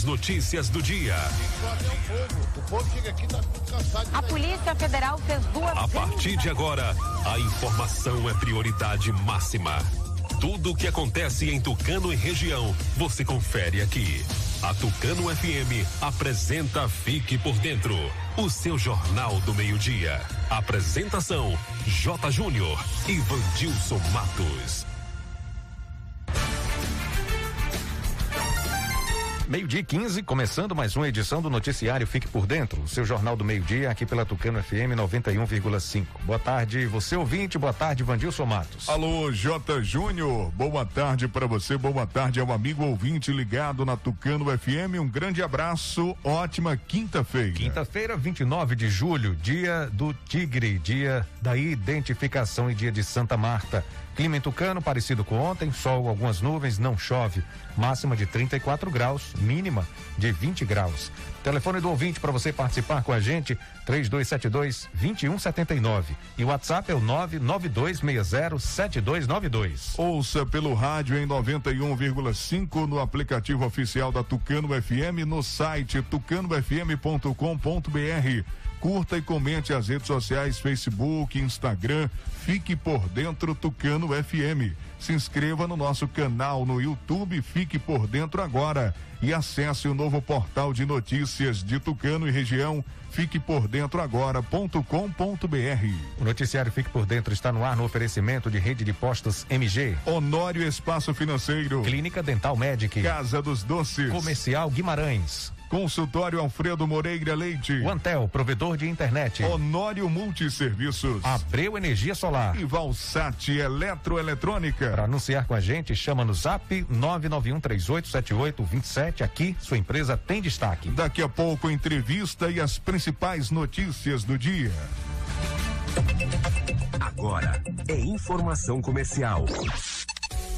principais notícias do dia. Tá. A Polícia Federal fez duas A partir de agora, a informação é prioridade máxima. Tudo o que acontece em Tucano e região, você confere aqui. A Tucano FM apresenta Fique por Dentro, o seu jornal do meio-dia. Apresentação: J. Júnior e Vandilson Matos. Meio-dia e 15, começando mais uma edição do Noticiário Fique por Dentro, o seu jornal do meio-dia aqui pela Tucano FM 91,5. Boa tarde, você ouvinte, boa tarde, Vandilson Matos. Alô, J. Júnior, boa tarde para você, boa tarde ao amigo ouvinte ligado na Tucano FM. Um grande abraço, ótima quinta-feira. Quinta-feira, 29 de julho, dia do Tigre, dia da identificação e dia de Santa Marta. Clima em Tucano, parecido com ontem, sol, algumas nuvens, não chove. Máxima de 34 graus, mínima de 20 graus. Telefone do ouvinte para você participar com a gente, 3272-2179. E o WhatsApp é o 992607292. Ouça pelo rádio em 91,5 no aplicativo oficial da Tucano FM, no site tucanofm.com.br. Curta e comente as redes sociais, Facebook, Instagram. Fique por dentro Tucano FM. Se inscreva no nosso canal no YouTube, fique por dentro agora e acesse o novo portal de notícias de Tucano e região. Fique por dentro agora.com.br. O noticiário Fique por Dentro está no ar no oferecimento de rede de postos MG. Honório Espaço Financeiro. Clínica Dental Medic. Casa dos Doces. Comercial Guimarães. Consultório Alfredo Moreira Leite. O Antel, provedor de internet. Honório Multisserviços. Abreu Energia Solar. E Valsat Eletroeletrônica. Para anunciar com a gente, chama no zap 991387827. Aqui, sua empresa tem destaque. Daqui a pouco, entrevista e as principais notícias do dia. Agora é informação comercial.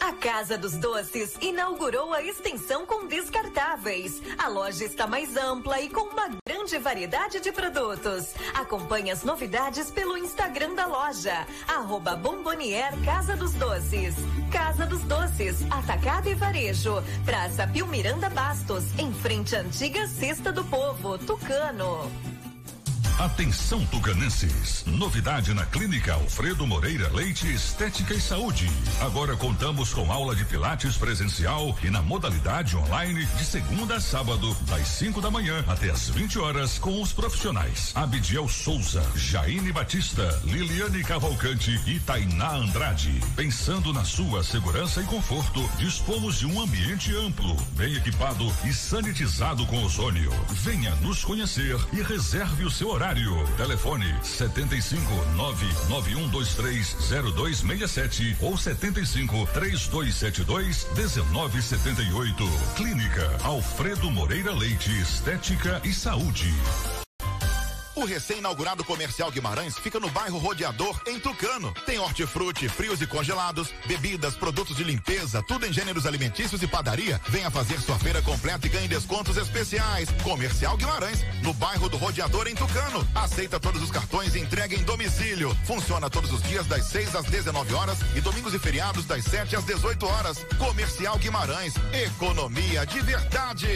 A Casa dos Doces inaugurou a extensão com descartáveis. A loja está mais ampla e com uma grande variedade de produtos. Acompanhe as novidades pelo Instagram da loja, arroba Bombonier Casa dos Doces. Casa dos Doces, Atacado e Varejo, Praça Pio Miranda Bastos, em frente à antiga Cesta do Povo, Tucano. Atenção tucanenses, novidade na Clínica Alfredo Moreira Leite Estética e Saúde. Agora contamos com aula de pilates presencial e na modalidade online de segunda a sábado, das 5 da manhã até as 20 horas com os profissionais Abidiel Souza, Jaine Batista, Liliane Cavalcante e Tainá Andrade. Pensando na sua segurança e conforto, dispomos de um ambiente amplo, bem equipado e sanitizado com ozônio. Venha nos conhecer e reserve o seu horário. Telefone 75 99123 0267 ou 75 3272 1978. Clínica Alfredo Moreira Leite Estética e Saúde. O recém-inaugurado Comercial Guimarães fica no bairro Rodeador, em Tucano. Tem hortifruti, frios e congelados, bebidas, produtos de limpeza, tudo em gêneros alimentícios e padaria. Venha fazer sua feira completa e ganhe descontos especiais. Comercial Guimarães, no bairro do Rodeador, em Tucano. Aceita todos os cartões e entrega em domicílio. Funciona todos os dias das 6 às 19 horas e domingos e feriados das 7 às 18 horas. Comercial Guimarães, economia de verdade.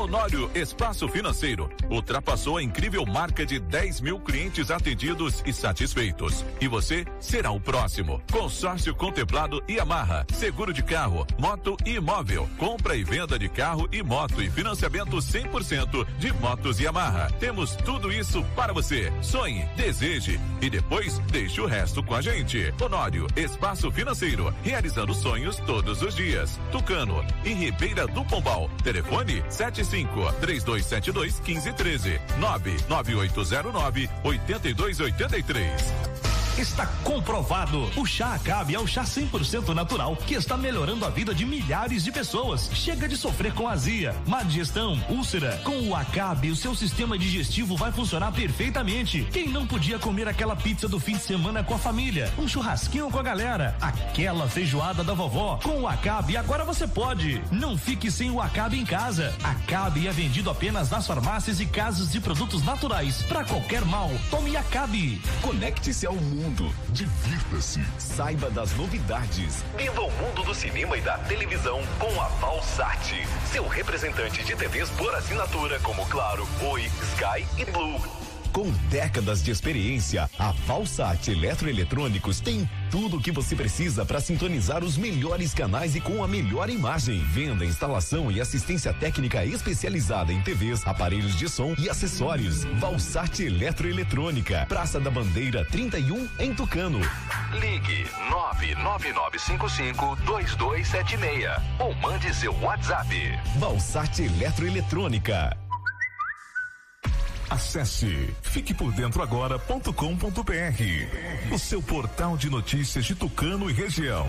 Honório Espaço Financeiro ultrapassou a incrível marca de 10 mil clientes atendidos e satisfeitos. E você será o próximo. Consórcio contemplado e amarra, seguro de carro, moto e imóvel, compra e venda de carro e moto e financiamento 100% de motos e amarra. Temos tudo isso para você. Sonhe, deseje e depois deixe o resto com a gente. Honório Espaço Financeiro, realizando sonhos todos os dias. Tucano, em Ribeira do Pombal. Telefone 75 3272 1513 99809 8283. Está comprovado. O chá Acabe é o chá 100% natural que está melhorando a vida de milhares de pessoas. Chega de sofrer com azia, má digestão, úlcera. Com o Acabe, o seu sistema digestivo vai funcionar perfeitamente. Quem não podia comer aquela pizza do fim de semana com a família, um churrasquinho com a galera, aquela feijoada da vovó, com o Acabe agora você pode. Não fique sem o Acabe em casa. Acabe é vendido apenas nas farmácias e casas de produtos naturais. Para qualquer mal, tome Acabe. Conecte-se ao mundo Divirta-se. Saiba das novidades. Viva o mundo do cinema e da televisão com a Valsat. Seu representante de TVs por assinatura como Claro, Oi, Sky e Blue. Com décadas de experiência, a Valsat Eletroeletrônicos tem tudo o que você precisa para sintonizar os melhores canais e com a melhor imagem. Venda, instalação e assistência técnica especializada em TVs, aparelhos de som e acessórios. Valsat Eletroeletrônica, Praça da Bandeira 31, em Tucano. Ligue 99955 2276 ou mande seu WhatsApp. Valsat Eletroeletrônica. Acesse fiquepordentroagora.com.br, o seu portal de notícias de Tucano e região.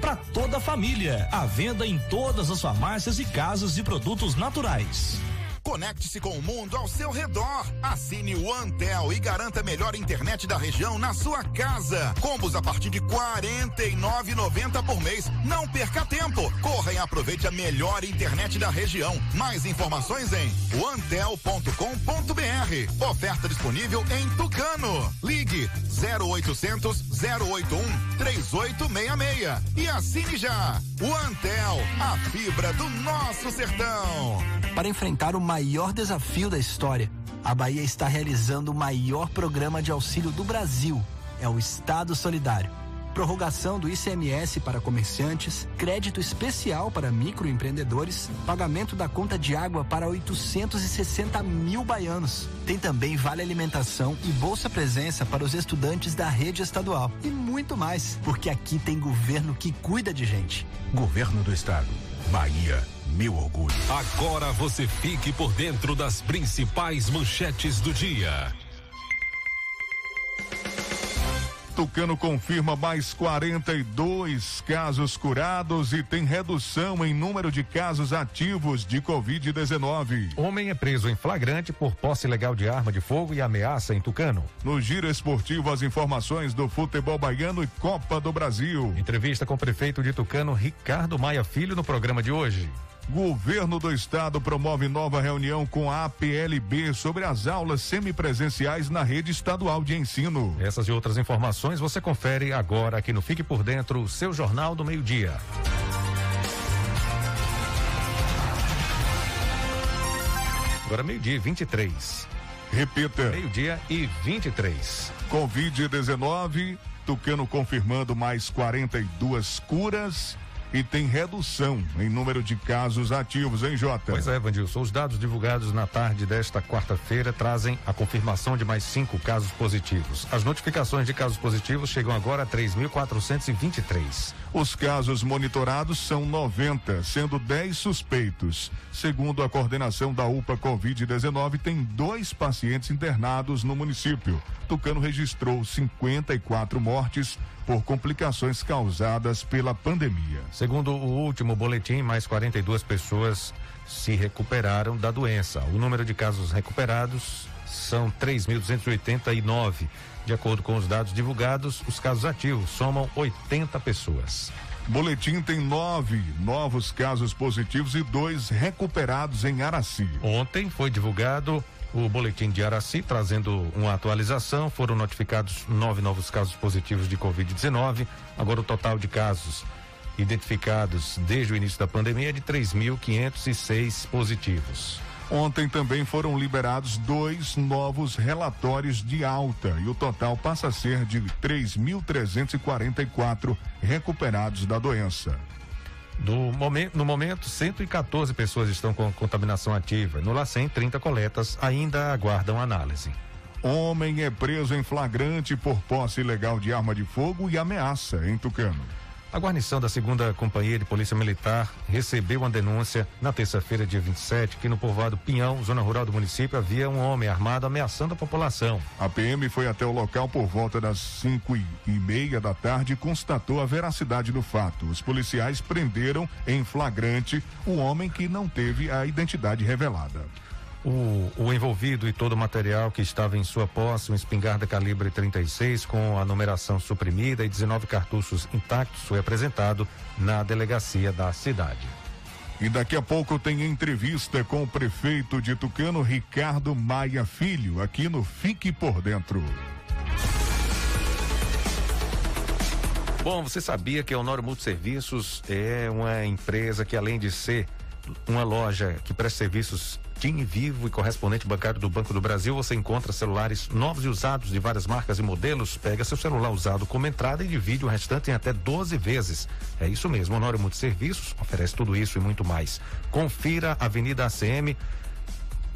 para toda a família. À venda em todas as farmácias e casas de produtos naturais. Conecte-se com o mundo ao seu redor. Assine o Antel e garanta a melhor internet da região na sua casa. Combos a partir de R$ 49,90 por mês. Não perca tempo. Corra e aproveite a melhor internet da região. Mais informações em antel.com.br. Oferta disponível em Tucano. Ligue 0800 081 3866 e assine já. O Antel, a fibra do nosso sertão. Para enfrentar o maior desafio da história, a Bahia está realizando o maior programa de auxílio do Brasil. É o Estado Solidário. Prorrogação do ICMS para comerciantes, crédito especial para microempreendedores, pagamento da conta de água para 860 mil baianos. Tem também vale alimentação e bolsa presença para os estudantes da rede estadual. E muito mais, porque aqui tem governo que cuida de gente. Governo do Estado. Bahia meu orgulho. Agora você fique por dentro das principais manchetes do dia. Tucano confirma mais 42 casos curados e tem redução em número de casos ativos de Covid-19. Homem é preso em flagrante por posse ilegal de arma de fogo e ameaça em Tucano. No giro esportivo, as informações do futebol baiano e Copa do Brasil. Entrevista com o prefeito de Tucano, Ricardo Maia Filho, no programa de hoje. Governo do Estado promove nova reunião com a APLB sobre as aulas semipresenciais na rede estadual de ensino. Essas e outras informações você confere agora aqui no Fique por Dentro, seu Jornal do Meio-Dia. Agora meio-dia e 23. Repita. Meio-dia e 23. Covid-19, Tucano confirmando mais 42 curas e tem redução em número de casos ativos, hein, Jota? Pois é, Vandilson. Os dados divulgados na tarde desta quarta-feira trazem a confirmação de mais cinco casos positivos. As notificações de casos positivos chegam agora a 3.423. Os casos monitorados são 90, sendo 10 suspeitos. Segundo a coordenação da UPA Covid-19, tem dois pacientes internados no município. Tucano registrou 54 mortes por complicações causadas pela pandemia. Segundo o último boletim, mais 42 pessoas se recuperaram da doença. O número de casos recuperados são 3.289. De acordo com os dados divulgados, os casos ativos somam 80 pessoas. Boletim tem nove novos casos positivos e dois recuperados em Araci. Ontem foi divulgado o boletim de Araci, trazendo uma atualização. Foram notificados nove novos casos positivos de Covid-19. Agora o total de casos identificados desde o início da pandemia é de 3.506 positivos. Ontem também foram liberados dois novos relatórios de alta e o total passa a ser de 3.344 recuperados da doença. Momento, no momento, 114 pessoas estão com contaminação ativa. No LACEN, 30 coletas ainda aguardam análise. Homem é preso em flagrante por posse ilegal de arma de fogo e ameaça em Tucano. A guarnição da segunda Companhia de Polícia Militar recebeu uma denúncia na terça-feira, dia 27, que no povoado Pinhão, zona rural do município, havia um homem armado ameaçando a população. A PM foi até o local por volta das cinco e, e meia da tarde e constatou a veracidade do fato. Os policiais prenderam em flagrante o homem que não teve a identidade revelada. O, o, envolvido e todo o material que estava em sua posse, uma espingarda calibre 36 com a numeração suprimida e 19 cartuchos intactos, foi apresentado na delegacia da cidade. E daqui a pouco tem entrevista com o prefeito de Tucano, Ricardo Maia Filho, aqui no Fique por Dentro. Bom, você sabia que a Honório Multiserviços é uma empresa que, além de ser uma loja que presta serviços TIM Vivo e correspondente bancário do Banco do Brasil, você encontra celulares novos e usados de várias marcas e modelos. Pega seu celular usado como entrada e divide o restante em até 12 vezes. É isso mesmo, Honório Multiserviços oferece tudo isso e muito mais. Confira Avenida ACM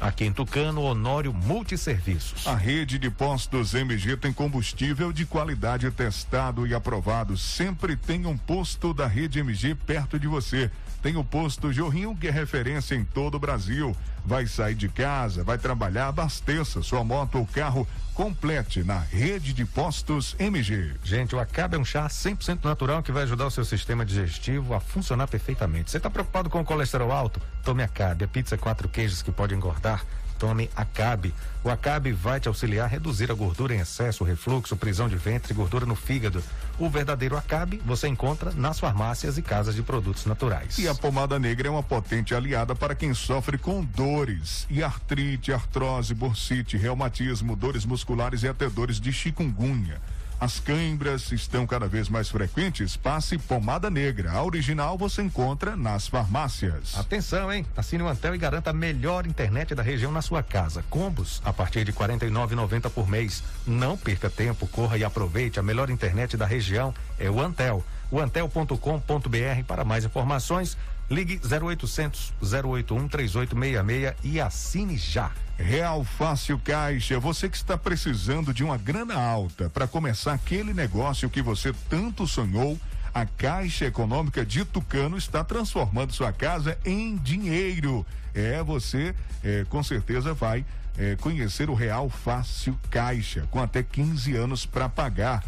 Aqui em Tucano, Honório Multiserviços. A rede de postos MG tem combustível de qualidade testado e aprovado. Sempre tem um posto da rede MG perto de você. Tem o posto Jorrinho, que é referência em todo o Brasil. Vai sair de casa, vai trabalhar, abasteça sua moto ou carro, complete na rede de postos MG. Gente, o Acabe é um chá 100% natural que vai ajudar o seu sistema digestivo a funcionar perfeitamente. Você está preocupado com o colesterol alto? Tome Acabe, a pizza quatro queijos que pode engordar tome Acabe. O Acabe vai te auxiliar a reduzir a gordura em excesso, refluxo, prisão de ventre e gordura no fígado. O verdadeiro Acabe você encontra nas farmácias e casas de produtos naturais. E a pomada negra é uma potente aliada para quem sofre com dores e artrite, artrose, bursite, reumatismo, dores musculares e até dores de chikungunya. As câimbras estão cada vez mais frequentes. Passe pomada negra. A original você encontra nas farmácias. Atenção, hein? Assine o Antel e garanta a melhor internet da região na sua casa. Combos a partir de R$ 49,90 por mês. Não perca tempo, corra e aproveite. A melhor internet da região é o Antel. O antel.com.br para mais informações. Ligue 0800 081 3866 e assine já. Real Fácil Caixa, você que está precisando de uma grana alta para começar aquele negócio que você tanto sonhou, a Caixa Econômica de Tucano está transformando sua casa em dinheiro. É, você é, com certeza vai é, conhecer o Real Fácil Caixa, com até 15 anos para pagar.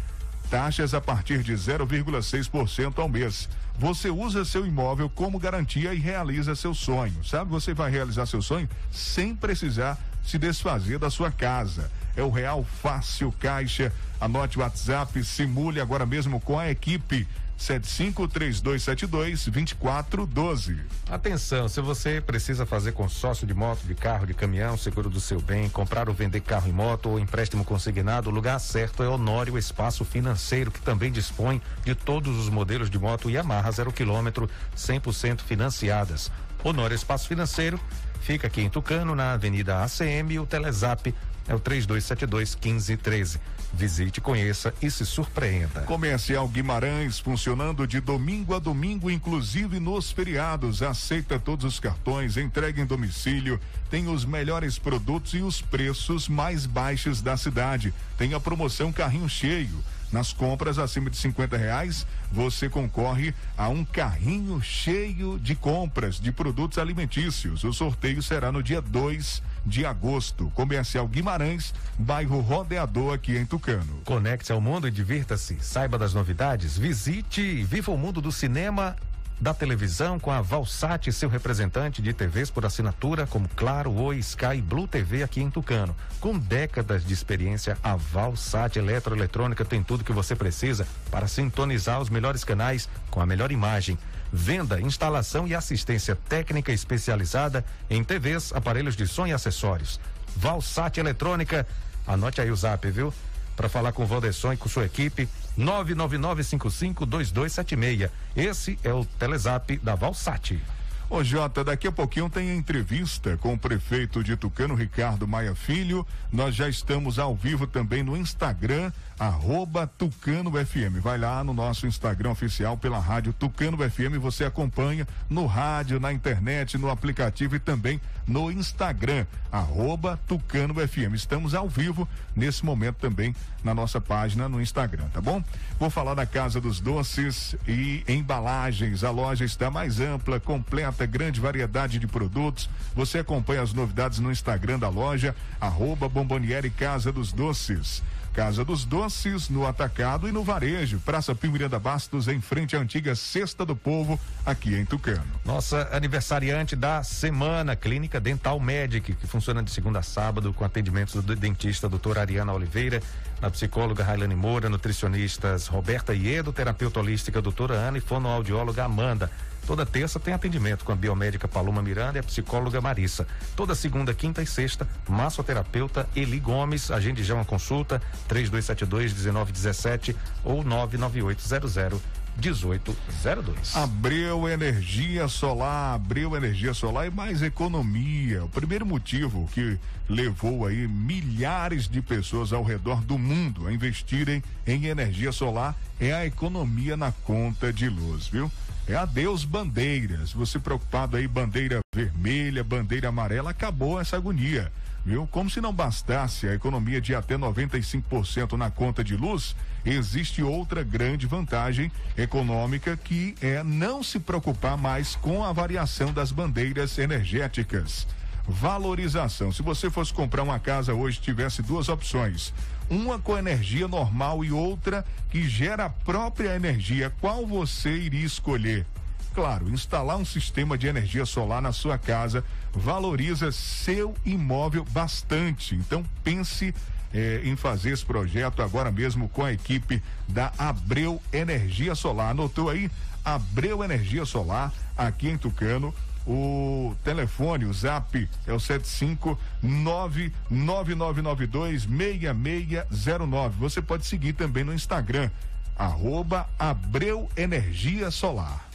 Taxas a partir de 0,6% ao mês. Você usa seu imóvel como garantia e realiza seu sonho. Sabe, você vai realizar seu sonho sem precisar se desfazer da sua casa. É o Real Fácil Caixa. Anote o WhatsApp, simule agora mesmo com a equipe 753272-2412. Atenção, se você precisa fazer consórcio de moto, de carro, de caminhão, seguro do seu bem, comprar ou vender carro e moto ou empréstimo consignado, o lugar certo é Honório Espaço Financeiro, que também dispõe de todos os modelos de moto Yamaha zero quilômetro, 100% financiadas. Honório Espaço Financeiro fica aqui em Tucano, na Avenida ACM, e o Telezap é o 3272 1513. Visite, conheça e se surpreenda. Comercial Guimarães, funcionando de domingo a domingo, inclusive nos feriados. Aceita todos os cartões, entrega em domicílio, tem os melhores produtos e os preços mais baixos da cidade. Tem a promoção Carrinho Cheio. Nas compras acima de 50 reais, você concorre a um carrinho cheio de compras de produtos alimentícios. O sorteio será no dia 2 de agosto. Comercial Guimarães, bairro Rodeador, aqui em Tucano. Conecte ao mundo e divirta-se. Saiba das novidades, visite e viva o mundo do cinema da televisão com a Valsat, seu representante de TVs por assinatura, como Claro, Oi, Sky, Blue TV aqui em Tucano. Com décadas de experiência, a Valsat Eletroeletrônica tem tudo que você precisa para sintonizar os melhores canais com a melhor imagem. Venda, instalação e assistência técnica especializada em TVs, aparelhos de som e acessórios. Valsat Eletrônica, anote aí o zap, viu? Para falar com o Valderson e com sua equipe, 999552276. Esse é o Telezap da Valsat. Ô Jota, daqui a pouquinho tem entrevista com o prefeito de Tucano, Ricardo Maia Filho. Nós já estamos ao vivo também no Instagram, arroba Tucano FM. Vai lá no nosso Instagram oficial pela rádio Tucano FM. Você acompanha no rádio, na internet, no aplicativo e também no Instagram, arroba Tucano FM. Estamos ao vivo nesse momento também na nossa página no Instagram, tá bom? Vou falar da Casa dos Doces e embalagens. A loja está mais ampla, completa, grande variedade de produtos. Você acompanha as novidades no Instagram da loja, arroba Bomboniere Casa dos Doces. Casa dos Doces, no Atacado e no Varejo. Praça Pimiranda Bastos, em frente à antiga Cesta do Povo, aqui em Tucano. Nossa aniversariante da semana, Clínica Dental Medic, que funciona de segunda a sábado com atendimentos do dentista doutor Ariana Oliveira, na psicóloga Railane Moura, nutricionistas Roberta Iedo, terapeuta holística doutora Ana e fonoaudióloga Amanda. Toda terça tem atendimento com a biomédica Paloma Miranda e a psicóloga Marissa. Toda segunda, quinta e sexta, massoterapeuta Eli Gomes. Agende já uma consulta 3272-1917 ou 99800 1802. Abreu Energia Solar, Abreu Energia Solar e mais economia. O primeiro motivo que levou aí milhares de pessoas ao redor do mundo a investirem em energia solar é a economia na conta de luz, viu? É adeus bandeiras. Você preocupado aí, bandeira vermelha, bandeira amarela, acabou essa agonia. Viu? Como se não bastasse a economia de até 95% na conta de luz, existe outra grande vantagem econômica que é não se preocupar mais com a variação das bandeiras energéticas. Valorização. Se você fosse comprar uma casa hoje, tivesse duas opções: uma com energia normal e outra que gera a própria energia, qual você iria escolher? Claro, instalar um sistema de energia solar na sua casa valoriza seu imóvel bastante. Então pense eh, em fazer esse projeto agora mesmo com a equipe da Abreu Energia Solar. Anotou aí? Abreu Energia Solar, aqui em Tucano. O telefone, o zap é o 75999926609. Você pode seguir também no Instagram, arroba Abreu Energia Solar.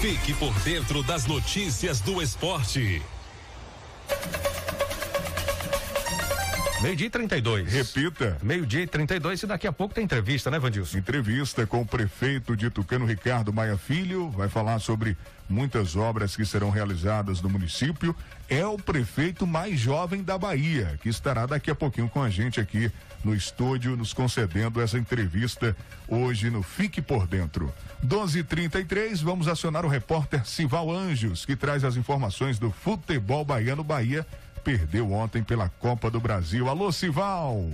Fique por dentro das notícias do esporte. Meio-dia e 32. Repita. Meio-dia e 32 e daqui a pouco tem entrevista, né, Vandilson? Entrevista com o prefeito de Tucano, Ricardo Maia Filho. Vai falar sobre muitas obras que serão realizadas no município. É o prefeito mais jovem da Bahia, que estará daqui a pouquinho com a gente aqui no estúdio, nos concedendo essa entrevista hoje no Fique por Dentro. 12:33 vamos acionar o repórter Sival Anjos, que traz as informações do futebol baiano Bahia perdeu ontem pela Copa do Brasil. Alô, Sival!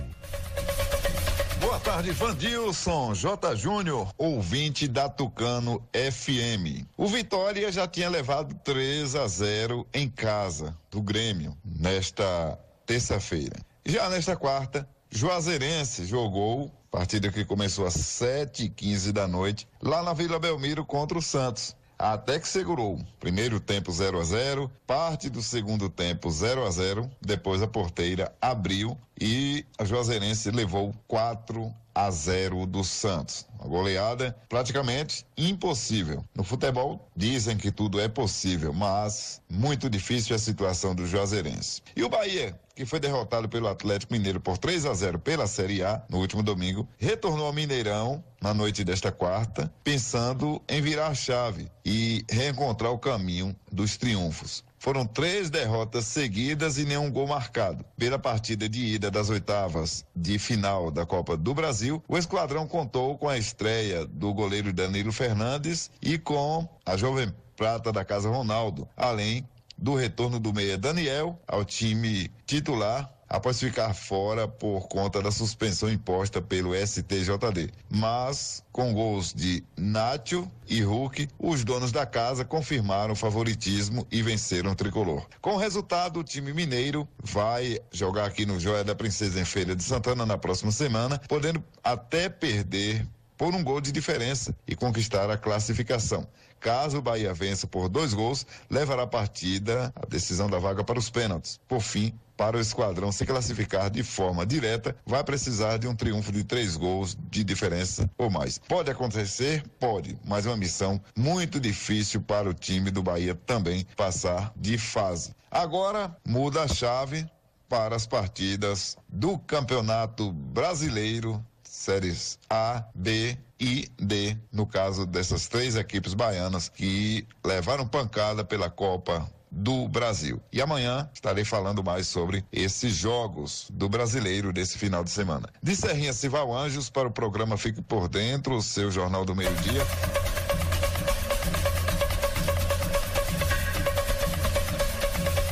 Boa tarde, Vandilson, J. Júnior, ouvinte da Tucano FM. O Vitória já tinha levado 3 a 0 em casa do Grêmio nesta terça-feira. Já nesta quarta, Juazeirense jogou, partida que começou às 7h15 da noite, lá na Vila Belmiro contra o Santos até que segurou. Primeiro tempo 0 a 0, parte do segundo tempo 0 a 0, depois a porteira abriu e a Juazeirense levou 4 a 0 do Santos. Uma goleada praticamente impossível. No futebol dizem que tudo é possível, mas muito difícil a situação do Juazeirense. E o Bahia, que foi derrotado pelo Atlético Mineiro por 3 a 0 pela Série A no último domingo, retornou ao Mineirão na noite desta quarta, pensando em virar a chave e reencontrar o caminho dos triunfos. Foram três derrotas seguidas e nenhum gol marcado. Pela partida de ida das oitavas de final da Copa do Brasil, o esquadrão contou com a estreia do goleiro Danilo Fernandes e com a jovem prata da Casa Ronaldo, além do retorno do meia Daniel ao time titular após ficar fora por conta da suspensão imposta pelo STJD. Mas, com gols de Nacho e Hulk, os donos da casa confirmaram o favoritismo e venceram o tricolor. Com o resultado, o time mineiro vai jogar aqui no Joia da Princesa em Feira de Santana na próxima semana, podendo até perder por um gol de diferença e conquistar a classificação. Caso o Bahia vença por dois gols, levará a partida, a decisão da vaga para os pênaltis. Por fim, para o esquadrão se classificar de forma direta, vai precisar de um triunfo de três gols de diferença ou mais. Pode acontecer? Pode, mas é uma missão muito difícil para o time do Bahia também passar de fase. Agora muda a chave para as partidas do Campeonato Brasileiro séries A, B e D, no caso dessas três equipes baianas que levaram pancada pela Copa do Brasil. E amanhã estarei falando mais sobre esses jogos do brasileiro desse final de semana. De Serrinha Cival Anjos para o programa Fique por Dentro, o seu Jornal do Meio-Dia.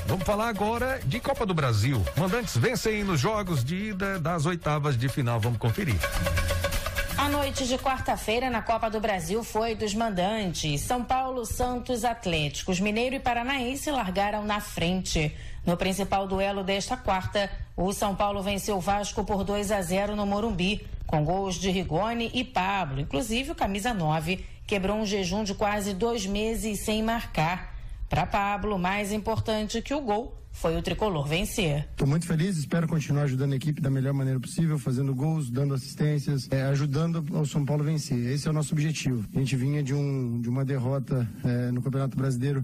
Vamos falar agora de Copa do Brasil. Mandantes vencem nos jogos de ida das oitavas de final. Vamos conferir. A noite de quarta-feira na Copa do Brasil foi dos mandantes. São Paulo, Santos, Atléticos, Mineiro e Paranaense largaram na frente. No principal duelo desta quarta, o São Paulo venceu o Vasco por 2 a 0 no Morumbi, com gols de Rigoni e Pablo. Inclusive, o camisa 9 quebrou um jejum de quase dois meses sem marcar. Para Pablo, mais importante que o gol foi o tricolor vencer. Estou muito feliz, espero continuar ajudando a equipe da melhor maneira possível, fazendo gols, dando assistências, é, ajudando o São Paulo a vencer. Esse é o nosso objetivo. A gente vinha de, um, de uma derrota é, no Campeonato Brasileiro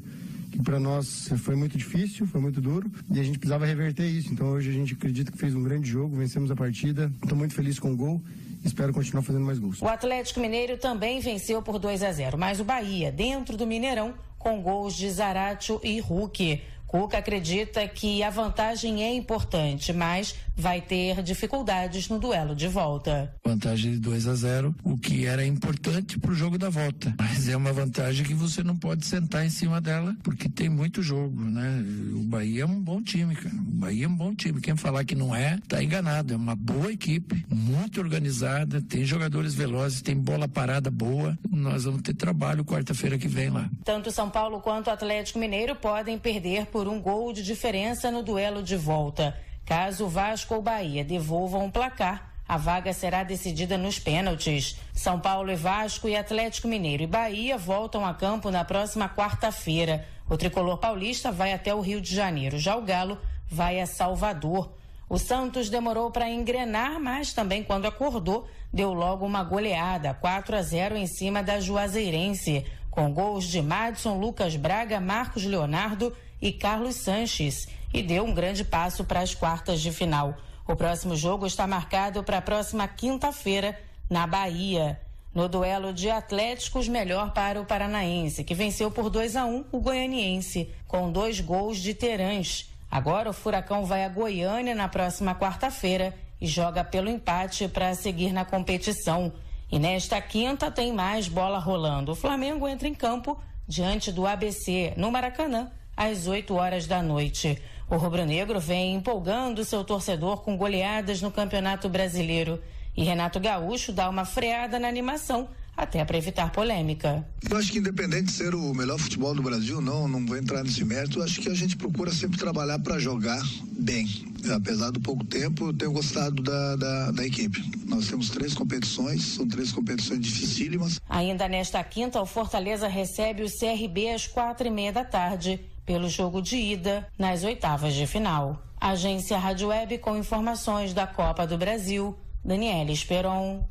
que para nós foi muito difícil, foi muito duro e a gente precisava reverter isso. Então hoje a gente acredita que fez um grande jogo, vencemos a partida. Estou muito feliz com o gol. Espero continuar fazendo mais gols. O Atlético Mineiro também venceu por 2 a 0, mas o Bahia, dentro do Mineirão, com gols de Zaratio e Hulk. Cuca acredita que a vantagem é importante, mas vai ter dificuldades no duelo de volta. Vantagem de 2 a 0, o que era importante para o jogo da volta. Mas é uma vantagem que você não pode sentar em cima dela, porque tem muito jogo, né? O Bahia é um bom time, cara. O Bahia é um bom time. Quem falar que não é, tá enganado. É uma boa equipe, muito organizada, tem jogadores velozes, tem bola parada boa. Nós vamos ter trabalho quarta-feira que vem lá. Tanto São Paulo quanto o Atlético Mineiro podem perder por um gol de diferença no duelo de volta. Caso Vasco ou Bahia devolvam o placar, a vaga será decidida nos pênaltis. São Paulo e Vasco e Atlético Mineiro e Bahia voltam a campo na próxima quarta-feira. O tricolor paulista vai até o Rio de Janeiro. Já o Galo vai a Salvador. O Santos demorou para engrenar, mas também quando acordou, deu logo uma goleada, 4 a 0 em cima da Juazeirense, com gols de Madison, Lucas Braga, Marcos Leonardo e Carlos Sanches e deu um grande passo para as quartas de final. O próximo jogo está marcado para a próxima quinta-feira, na Bahia. No duelo de Atléticos, melhor para o Paranaense, que venceu por 2 a 1 um, o Goianiense, com dois gols de Terãs. Agora o Furacão vai a Goiânia na próxima quarta-feira e joga pelo empate para seguir na competição. E nesta quinta tem mais bola rolando. O Flamengo entra em campo diante do ABC, no Maracanã, às 8 horas da noite. O rubro-negro vem empolgando seu torcedor com goleadas no Campeonato Brasileiro. E Renato Gaúcho dá uma freada na animação até para evitar polêmica. Eu acho que independente de ser o melhor futebol do Brasil, não, não vou entrar nesse mérito, acho que a gente procura sempre trabalhar para jogar bem. Apesar do pouco tempo, eu tenho gostado da, da, da, equipe. Nós temos três competições, são três competições dificílimas. Ainda nesta quinta, o Fortaleza recebe o CRB às quatro e meia da tarde pelo jogo de ida nas oitavas de final. Agência Rádio Web com informações da Copa do Brasil. Daniela Esperon.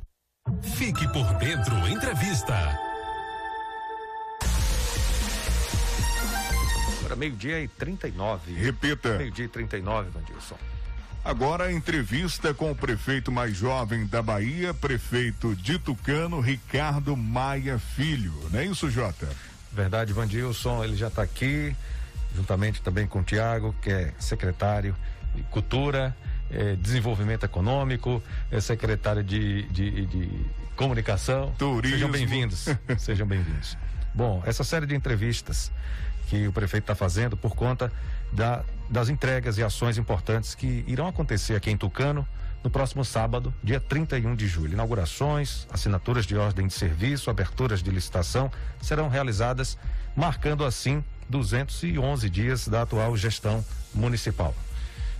Fique por dentro entrevista. Agora meio-dia e 39. Repita. Meio-dia e 39, Vandilson. Agora a entrevista com o prefeito mais jovem da Bahia, prefeito de Tucano, Ricardo Maia Filho. Não é isso, Jota? Verdade, Vandilson, ele já está aqui juntamente também com o Tiago, que é secretário de Cultura, é, Desenvolvimento Econômico, é secretário de, de, de Comunicação. Turismo. Sejam bem-vindos. Sejam bem-vindos. Bom, essa série de entrevistas que o prefeito está fazendo por conta da, das entregas e ações importantes que irão acontecer aqui em Tucano no próximo sábado, dia 31 de julho. Inaugurações, assinaturas de ordem de serviço, aberturas de licitação serão realizadas, marcando assim 211 dias da atual gestão municipal.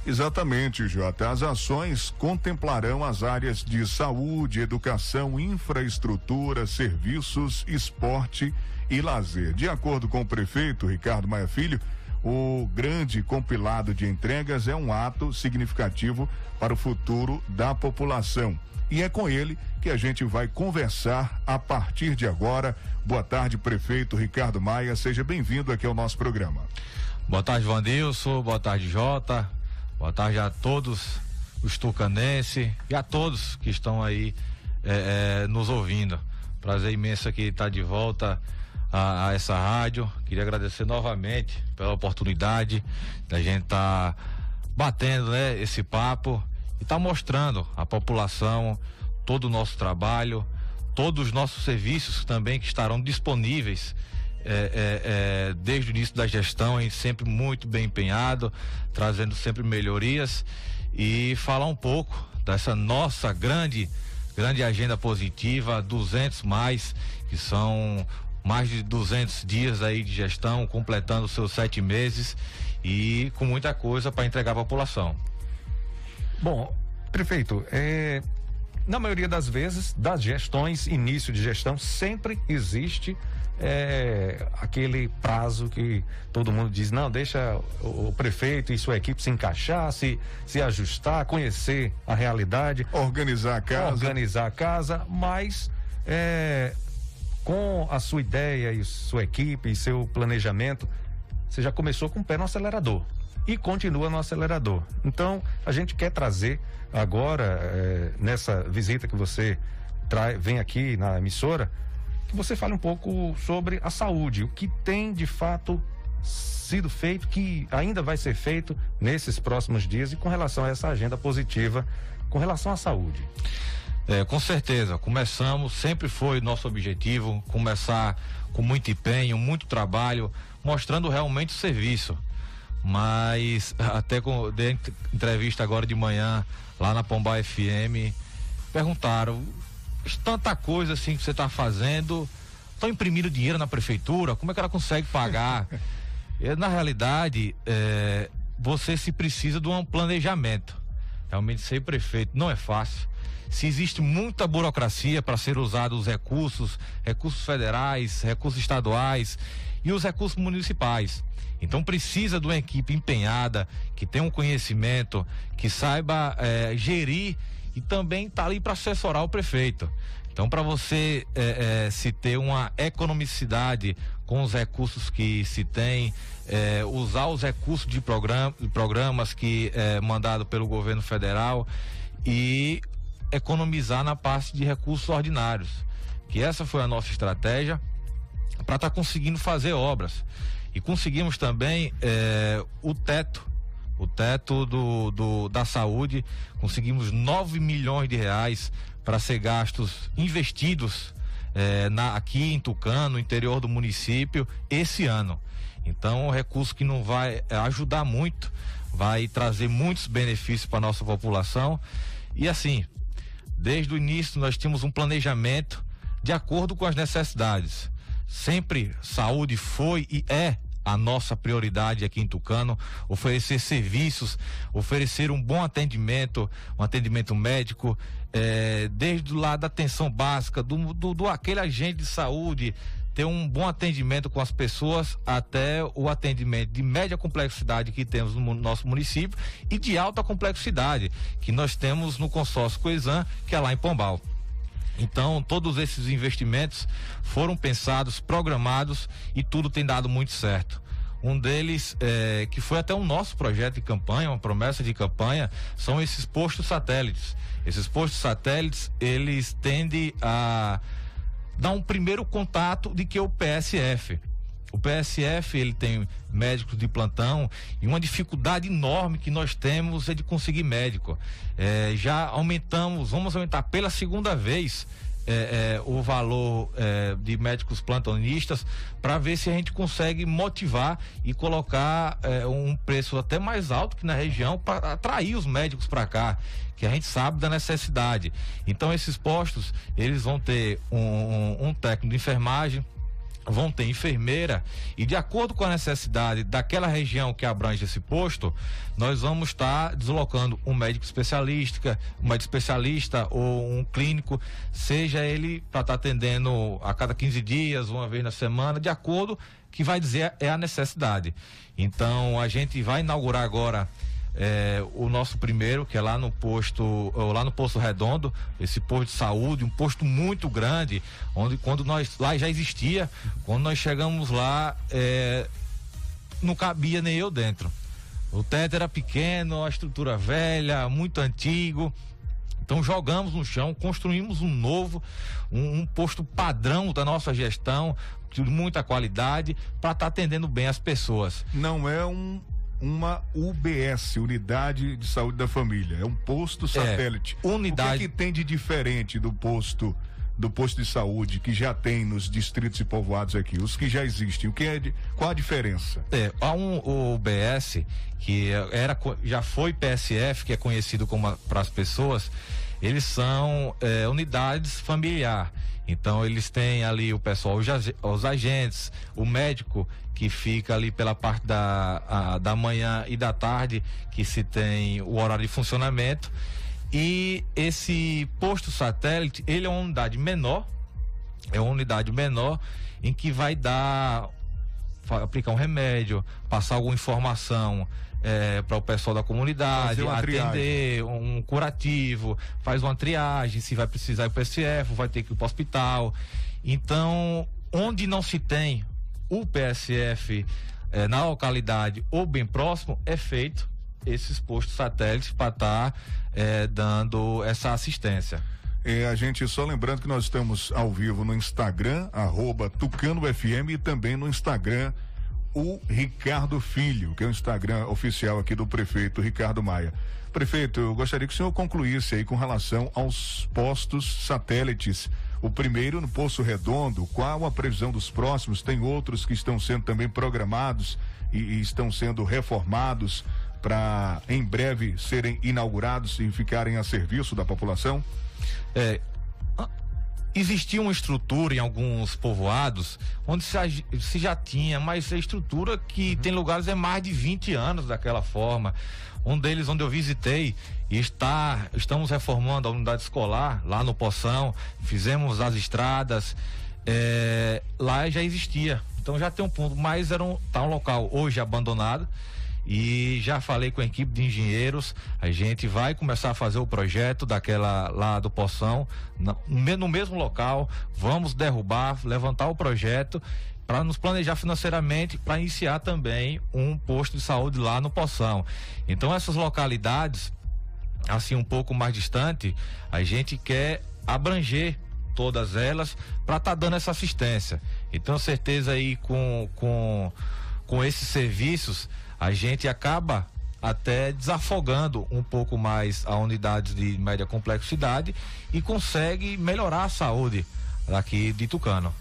Exatamente, Jota. As ações contemplarão as áreas de saúde, educação, infraestrutura, serviços, esporte e lazer. De acordo com o prefeito Ricardo Maia Filho, o grande compilado de entregas é um ato significativo para o futuro da população. E é com ele que a gente vai conversar a partir de agora. Boa tarde, prefeito Ricardo Maia. Seja bem-vindo aqui ao nosso programa. Boa tarde, Vandilson. Boa tarde, Jota. Boa tarde a todos os tucanenses e a todos que estão aí é, é, nos ouvindo. Prazer imenso aqui estar de volta a, a, essa rádio. Queria agradecer novamente pela oportunidade da gente estar tá batendo né, esse papo e estar tá mostrando à população todo o nosso trabalho, todos os nossos serviços também que estarão disponíveis é, é, é, desde o início da gestão, hein, sempre muito bem empenhado, trazendo sempre melhorias e falar um pouco dessa nossa grande grande agenda positiva, 200 mais, que são mais de 200 dias aí de gestão, completando seus sete meses e com muita coisa para entregar à população. Bom, prefeito, é, na maioria das vezes, das gestões, início de gestão, sempre existe é, aquele prazo que todo mundo diz, não, deixa o, prefeito e sua equipe se encaixar, se, se ajustar, conhecer a realidade. Organizar a casa. Organizar a casa, mas é, com a sua ideia e sua equipe e seu planejamento, você já começou com o pé no acelerador e continua no acelerador. Então, a gente quer trazer agora, é, nessa visita que você trai, vem aqui na emissora, que você fale um pouco sobre a saúde, o que tem de fato sido feito, que ainda vai ser feito nesses próximos dias e com relação a essa agenda positiva com relação à saúde. É, com certeza, começamos, sempre foi nosso objetivo, começar com muito empenho, muito trabalho, mostrando realmente o serviço. Mas até com de entrevista agora de manhã, lá na Pombal FM, perguntaram, tanta coisa assim que você está fazendo, estão imprimindo dinheiro na prefeitura, como é que ela consegue pagar? e, na realidade, é, você se precisa de um planejamento. Realmente ser prefeito não é fácil se existe muita burocracia para ser usados os recursos, recursos federais, recursos estaduais e os recursos municipais. Então precisa de uma equipe empenhada, que tenha um conhecimento, que saiba é, gerir e também está ali para assessorar o prefeito. Então, para você é, é, se ter uma economicidade com os recursos que se tem, é, usar os recursos de program, programas que é mandado pelo governo federal e economizar na parte de recursos ordinários. Que essa foi a nossa estratégia para estar tá conseguindo fazer obras. E conseguimos também é, o teto, o teto do, do, da saúde, conseguimos 9 milhões de reais para ser gastos investidos é, na, aqui em Tucano, no interior do município, esse ano. Então, um recurso que não vai é, ajudar muito, vai trazer muitos benefícios para nossa população. E assim, Desde o início nós tínhamos um planejamento de acordo com as necessidades. Sempre saúde foi e é a nossa prioridade aqui em Tucano, oferecer serviços, oferecer um bom atendimento, um atendimento médico, eh, desde lá da atenção básica, do, do, do aquele agente de saúde, ter um bom atendimento com as pessoas até o atendimento de média complexidade que temos no nosso município e de alta complexidade que nós temos no consórcio Coesan, que é lá em Pombal. Então, todos esses investimentos foram pensados, programados e tudo tem dado muito certo. Um deles, é, que foi até um nosso projeto de campanha, uma promessa de campanha, são esses postos satélites. Esses postos satélites, eles tendem a dá um primeiro contato de que o PSF. O PSF ele tem médicos de plantão e uma dificuldade enorme que nós temos é de conseguir médico. É, já aumentamos, vamos aumentar pela segunda vez é, é, o valor é, de médicos plantonistas para ver se a gente consegue motivar e colocar é, um preço até mais alto que na região para atrair os médicos para cá que a gente sabe da necessidade. Então esses postos eles vão ter um, um, um técnico de enfermagem vão ter enfermeira e de acordo com a necessidade daquela região que abrange esse posto, nós vamos estar deslocando um médico especialista, um médico especialista ou um clínico, seja ele para estar tá atendendo a cada 15 dias, uma vez na semana, de acordo que vai dizer é a necessidade. Então a gente vai inaugurar agora é, o nosso primeiro, que é lá no posto, lá no Posto Redondo, esse posto de saúde, um posto muito grande, onde quando nós lá já existia, quando nós chegamos lá, é, não cabia nem eu dentro. O teto era pequeno, a estrutura velha, muito antigo. Então jogamos no chão, construímos um novo, um, um posto padrão da nossa gestão, de muita qualidade, para estar tá atendendo bem as pessoas. Não é um uma UBS, Unidade de Saúde da Família. É um posto é, satélite. É, unidade. O que, é que tem de diferente do posto do posto de saúde que já tem nos distritos e povoados aqui, os que já existem, o que é de, qual a diferença? É, há um UBS que era já foi PSF, que é conhecido como para as pessoas, eles são é, unidades familiar. Então eles têm ali o pessoal, os agentes, o médico que fica ali pela parte da, a, da manhã e da tarde, que se tem o horário de funcionamento. E esse posto satélite, ele é uma unidade menor, é uma unidade menor em que vai dar aplicar um remédio, passar alguma informação é, para o pessoal da comunidade, atender triagem. um curativo, faz uma triagem, se vai precisar ir para o PSF, vai ter que ir para o hospital. Então, onde não se tem o PSF é, na localidade ou bem próximo, é feito esses postos satélites para estar tá, é, dando essa assistência. É, a gente só lembrando que nós estamos ao vivo no Instagram, arroba TucanoFM e também no Instagram o Ricardo Filho, que é o Instagram oficial aqui do prefeito Ricardo Maia. Prefeito, eu gostaria que o senhor concluísse aí com relação aos postos satélites. O primeiro no Poço Redondo, qual a previsão dos próximos? Tem outros que estão sendo também programados e, e estão sendo reformados para em breve serem inaugurados e ficarem a serviço da população? É, existia uma estrutura em alguns povoados onde se, já tinha, mas a estrutura que uhum. tem lugares é mais de 20 anos daquela forma. Um deles onde eu visitei está, estamos reformando a unidade escolar lá no Poção, fizemos as estradas, é, lá já existia. Então já tem um ponto, mas era um, tá um local hoje abandonado e já falei com a equipe de engenheiros, a gente vai começar a fazer o projeto daquela lá do Poção, no mesmo local, vamos derrubar, levantar o projeto para nos planejar financeiramente para iniciar também um posto de saúde lá no Poção. Então essas localidades assim um pouco mais distante, a gente quer abranger todas elas para estar tá dando essa assistência. Então certeza aí com com com esses serviços a gente acaba até desafogando um pouco mais a unidade de média complexidade e consegue melhorar a saúde aqui de Tucano.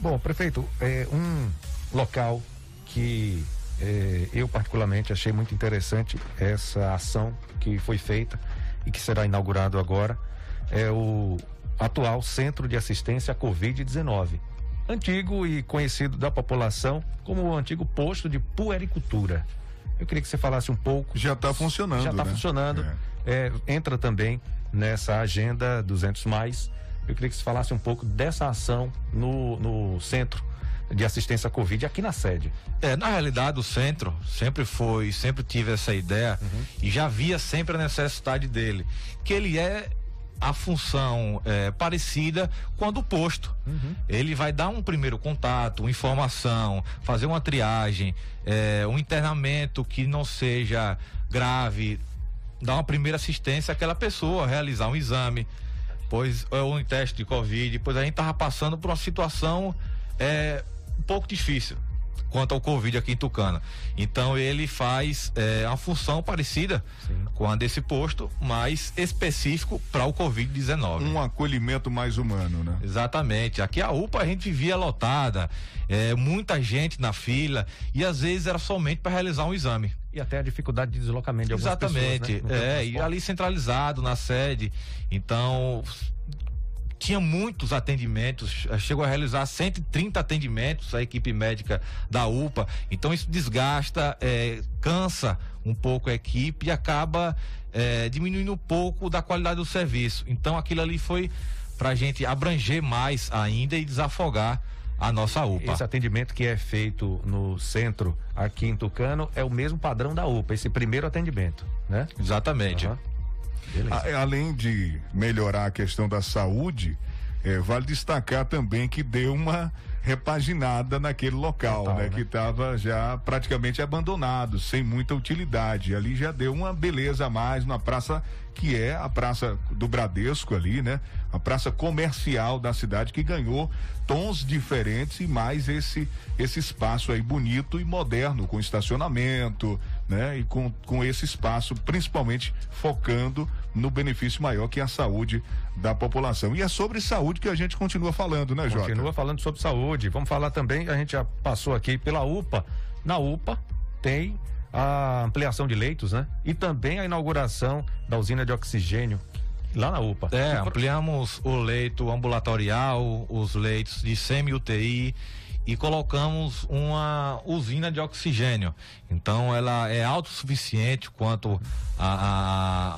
Bom, prefeito, é um local que é, eu particularmente achei muito interessante essa ação que foi feita e que será inaugurado agora é o atual Centro de Assistência à Covid-19 antigo e conhecido da população como o antigo posto de puericultura. Eu queria que você falasse um pouco. Já está funcionando. Já está né? funcionando. É. É, entra também nessa agenda 200 mais. Eu queria que você falasse um pouco dessa ação no, no centro de assistência à Covid aqui na sede. É, na realidade o centro sempre foi, sempre tive essa ideia uhum. e já via sempre a necessidade dele, que ele é a função é, parecida com a do posto. Uhum. Ele vai dar um primeiro contato, uma informação, fazer uma triagem, é, um internamento que não seja grave, dar uma primeira assistência àquela pessoa, realizar um exame, pois é um teste de Covid, pois a gente estava passando por uma situação é, um pouco difícil. Quanto ao Covid aqui em Tucano. Então ele faz é, uma função parecida Sim. com a desse posto, mas específico para o Covid-19. Um acolhimento mais humano, né? Exatamente. Aqui a UPA a gente via lotada, é, muita gente na fila e às vezes era somente para realizar um exame. E até a dificuldade de deslocamento de algumas Exatamente. pessoas, né? É, e ali centralizado na sede. Então, tinha muitos atendimentos, eh, chegou a realizar 130 atendimentos a equipe médica da UPA. Então isso desgasta, é, cansa um pouco a equipe e acaba é, diminuindo um pouco da qualidade do serviço. Então aquilo ali foi para a gente abranger mais ainda e desafogar a nossa UPA. Esse atendimento que é feito no centro aqui em Tucano é o mesmo padrão da UPA, esse primeiro atendimento, né? Exatamente. Uhum. A, além de melhorar a questão da saúde, é, vale destacar também que deu uma repaginada naquele local, Total, né, né? Que estava já praticamente abandonado, sem muita utilidade. Ali já deu uma beleza a mais na praça que é a praça do Bradesco ali, né? A praça comercial da cidade que ganhou tons diferentes e mais esse esse espaço aí bonito e moderno com estacionamento, né? E com, com esse espaço principalmente focando no benefício maior que é a saúde da população. E é sobre saúde que a gente continua falando, né, Jota? Continua falando sobre saúde. Vamos falar também, a gente já passou aqui pela UPA. Na UPA tem a ampliação de leitos, né? E também a inauguração da usina de oxigênio lá na UPA. É, ampliamos o leito ambulatorial, os leitos de semi-UTI e colocamos uma usina de oxigênio. Então ela é autossuficiente quanto a,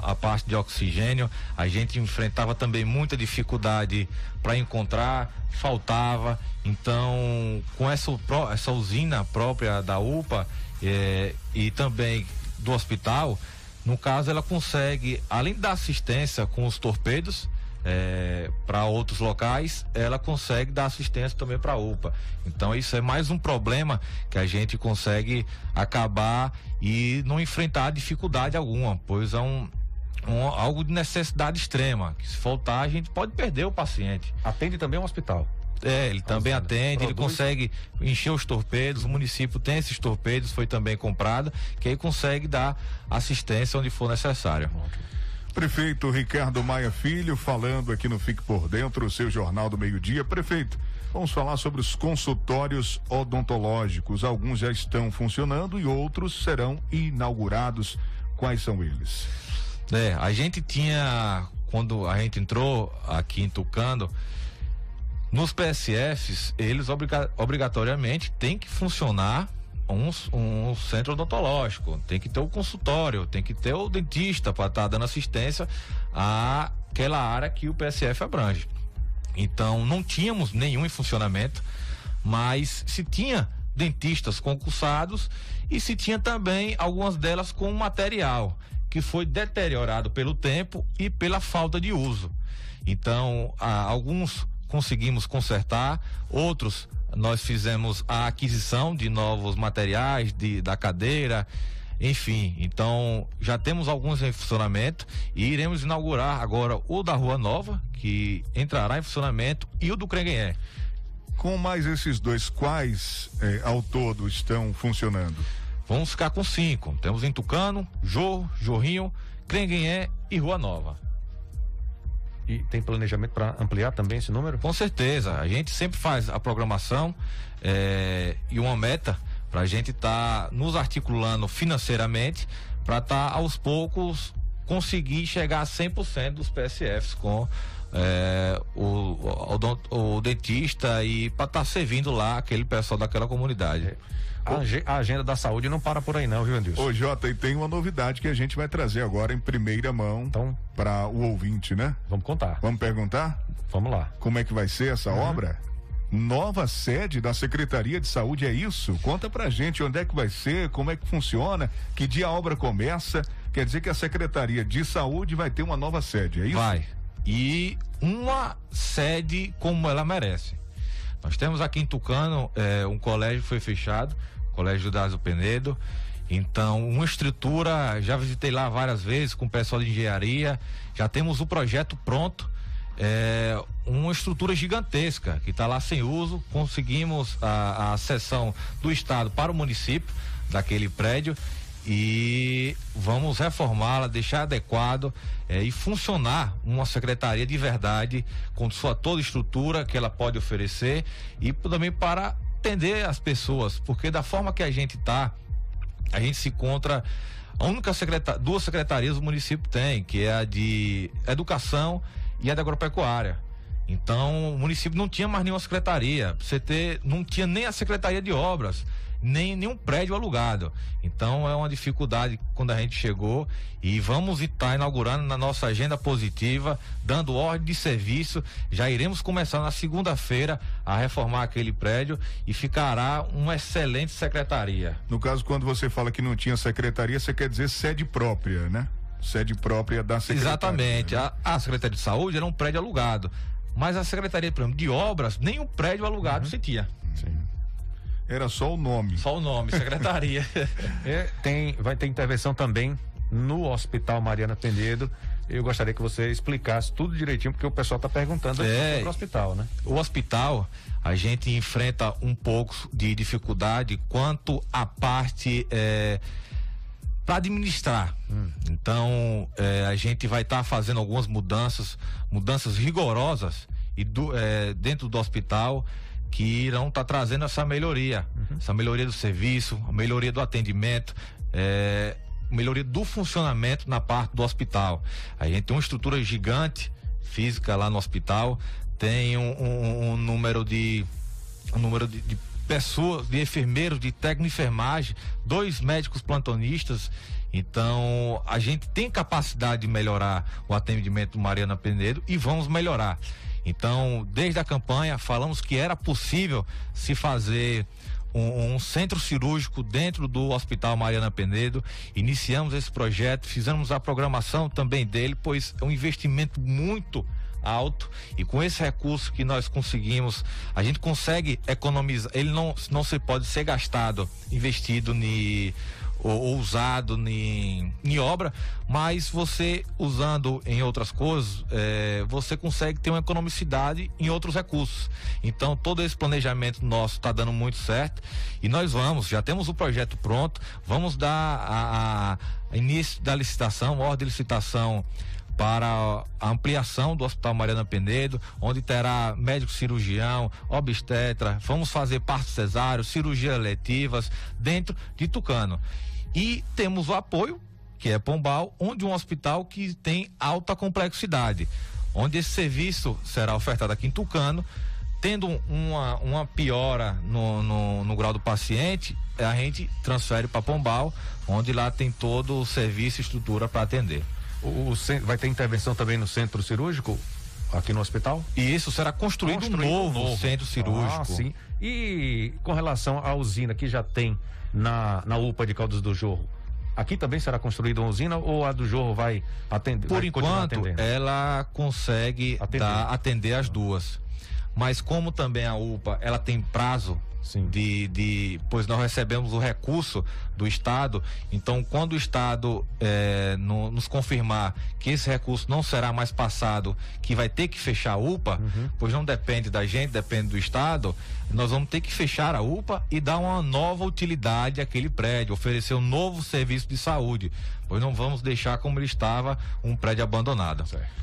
a, a, parte de oxigênio. A gente enfrentava também muita dificuldade para encontrar, faltava. Então, com essa, essa usina própria da UPA, é, e também do hospital, no caso ela consegue, além da assistência com os torpedos é, para outros locais, ela consegue dar assistência também para a UPA. Então isso é mais um problema que a gente consegue acabar e não enfrentar dificuldade alguma, pois é um, um, algo de necessidade extrema. Que se faltar, a gente pode perder o paciente. Atende também o hospital. É, ele também atende, ele consegue encher os torpedos, o município tem esses torpedos, foi também comprado, que aí consegue dar assistência onde for necessário. Prefeito Ricardo Maia Filho, falando aqui no Fique por Dentro, o seu Jornal do Meio-Dia. Prefeito, vamos falar sobre os consultórios odontológicos. Alguns já estão funcionando e outros serão inaugurados. Quais são eles? É, a gente tinha, quando a gente entrou aqui em Tucano, nos PSFs, eles obriga obrigatoriamente têm que funcionar um, um, centro odontológico, tem que ter o consultório, tem que ter o dentista para estar tá dando assistência àquela área que o PSF abrange. Então, não tínhamos nenhum em funcionamento, mas se tinha dentistas concursados e se tinha também algumas delas com material que foi deteriorado pelo tempo e pela falta de uso. Então, alguns conseguimos consertar, outros nós fizemos a aquisição de novos materiais de, da cadeira, enfim, então já temos alguns em funcionamento e iremos inaugurar agora o da Rua Nova, que entrará em funcionamento, e o do Crenguenhé. Com mais esses dois, quais eh, ao todo estão funcionando? Vamos ficar com cinco. Temos em Tucano, Jor, Jorrinho, Crenguenhé e Rua Nova. E tem planejamento para ampliar também esse número? Com certeza. A gente sempre faz a programação é, e uma meta para a gente estar tá nos articulando financeiramente para estar tá, aos poucos conseguir chegar a 100% dos PSFs com é, o, o, o, dentista e para estar tá servindo lá aquele pessoal daquela comunidade. A, agenda da saúde não para por aí não, viu, Andilson? Ô, Jota, e tem uma novidade que a gente vai trazer agora em primeira mão então, para o ouvinte, né? Vamos contar. Vamos perguntar? Vamos lá. Como é que vai ser essa uhum. obra? Nova sede da Secretaria de Saúde, é isso? Conta pra gente onde é que vai ser, como é que funciona, que dia a obra começa. Quer dizer que a Secretaria de Saúde vai ter uma nova sede, é isso? Vai. E uma sede como ela merece. Nós temos aqui em Tucano é, um colégio que foi fechado, Colégio Judaso Penedo. Então, uma estrutura, já visitei lá várias vezes com o pessoal de engenharia, já temos o projeto pronto. é, uma estrutura gigantesca que está lá sem uso. Conseguimos a, a cessão do Estado para o município daquele prédio e vamos reformá-la, deixar adequado é, e funcionar uma secretaria de verdade com sua toda estrutura que ela pode oferecer e também para atender as pessoas, porque da forma que a gente está, a gente se encontra a única secretar, duas secretarias o município tem, que é a de educação e a da agropecuária. Então, o município não tinha mais nenhuma secretaria. Você ter, não tinha nem a secretaria de obras nem nenhum prédio alugado. Então é uma dificuldade quando a gente chegou e vamos estar inaugurando na nossa agenda positiva, dando ordem de serviço. Já iremos começar na segunda-feira a reformar aquele prédio e ficará uma excelente secretaria. No caso, quando você fala que não tinha secretaria, você quer dizer sede própria, né? Sede própria da secretaria. Exatamente. Né? A, a Secretaria de Saúde era um prédio alugado. Mas a Secretaria, por exemplo, de Obras, nem um prédio alugado uhum. se tinha. Sim. Era só o nome. Só o nome, secretaria. é, tem, vai ter intervenção também no Hospital Mariana Penedo. Eu gostaria que você explicasse tudo direitinho, porque o pessoal está perguntando é, sobre o hospital, né? O hospital, a gente enfrenta um pouco de dificuldade quanto à parte é, para administrar. Hum. Então, é, a gente vai estar tá fazendo algumas mudanças, mudanças rigorosas e do, é, dentro do hospital que irão estar tá trazendo essa melhoria, uhum. essa melhoria do serviço, a melhoria do atendimento, é, melhoria do funcionamento na parte do hospital. A gente tem uma estrutura gigante física lá no hospital, tem um, um, um número de um número de, de pessoas, de enfermeiros, de técnico de enfermagem, dois médicos plantonistas. Então, a gente tem capacidade de melhorar o atendimento do Mariana Penedo e vamos melhorar. Então, desde a campanha, falamos que era possível se fazer um, um, centro cirúrgico dentro do Hospital Mariana Penedo. Iniciamos esse projeto, fizemos a programação também dele, pois é um investimento muito alto e com esse recurso que nós conseguimos, a gente consegue economizar. Ele não, não se pode ser gastado, investido em ou, usado em, em obra, mas você usando em outras coisas, é, você consegue ter uma economicidade em outros recursos. Então todo esse planejamento nosso está dando muito certo e nós vamos, já temos o projeto pronto, vamos dar a, a início da licitação, ordem de licitação para a ampliação do Hospital Mariana Penedo, onde terá médico cirurgião, obstetra, vamos fazer parto cesáreo, cirurgias letivas dentro de Tucano. E temos o apoio, que é Pombal, onde um hospital que tem alta complexidade, onde esse serviço será ofertado aqui em Tucano, tendo uma, uma piora no, no, no grau do paciente, a gente transfere para Pombal, onde lá tem todo o serviço e estrutura para atender. O, o, vai ter intervenção também no centro cirúrgico? Aqui no hospital? E isso será construído, construído um novo, novo, centro cirúrgico. Ah, sim. E com relação à usina que já tem na, na UPA de Caldas do Jorro, aqui também será construída uma usina ou a do Jorro vai atender? Por vai enquanto, ela consegue atender. Dar, atender as duas. Mas como também a UPA ela tem prazo Sim. De, de, pois nós recebemos o recurso do Estado, então quando o Estado é, no, nos confirmar que esse recurso não será mais passado, que vai ter que fechar a UPA, uhum. pois não depende da gente, depende do Estado, nós vamos ter que fechar a UPA e dar uma nova utilidade àquele prédio, oferecer um novo serviço de saúde, pois não vamos deixar como ele estava um prédio abandonado. Certo.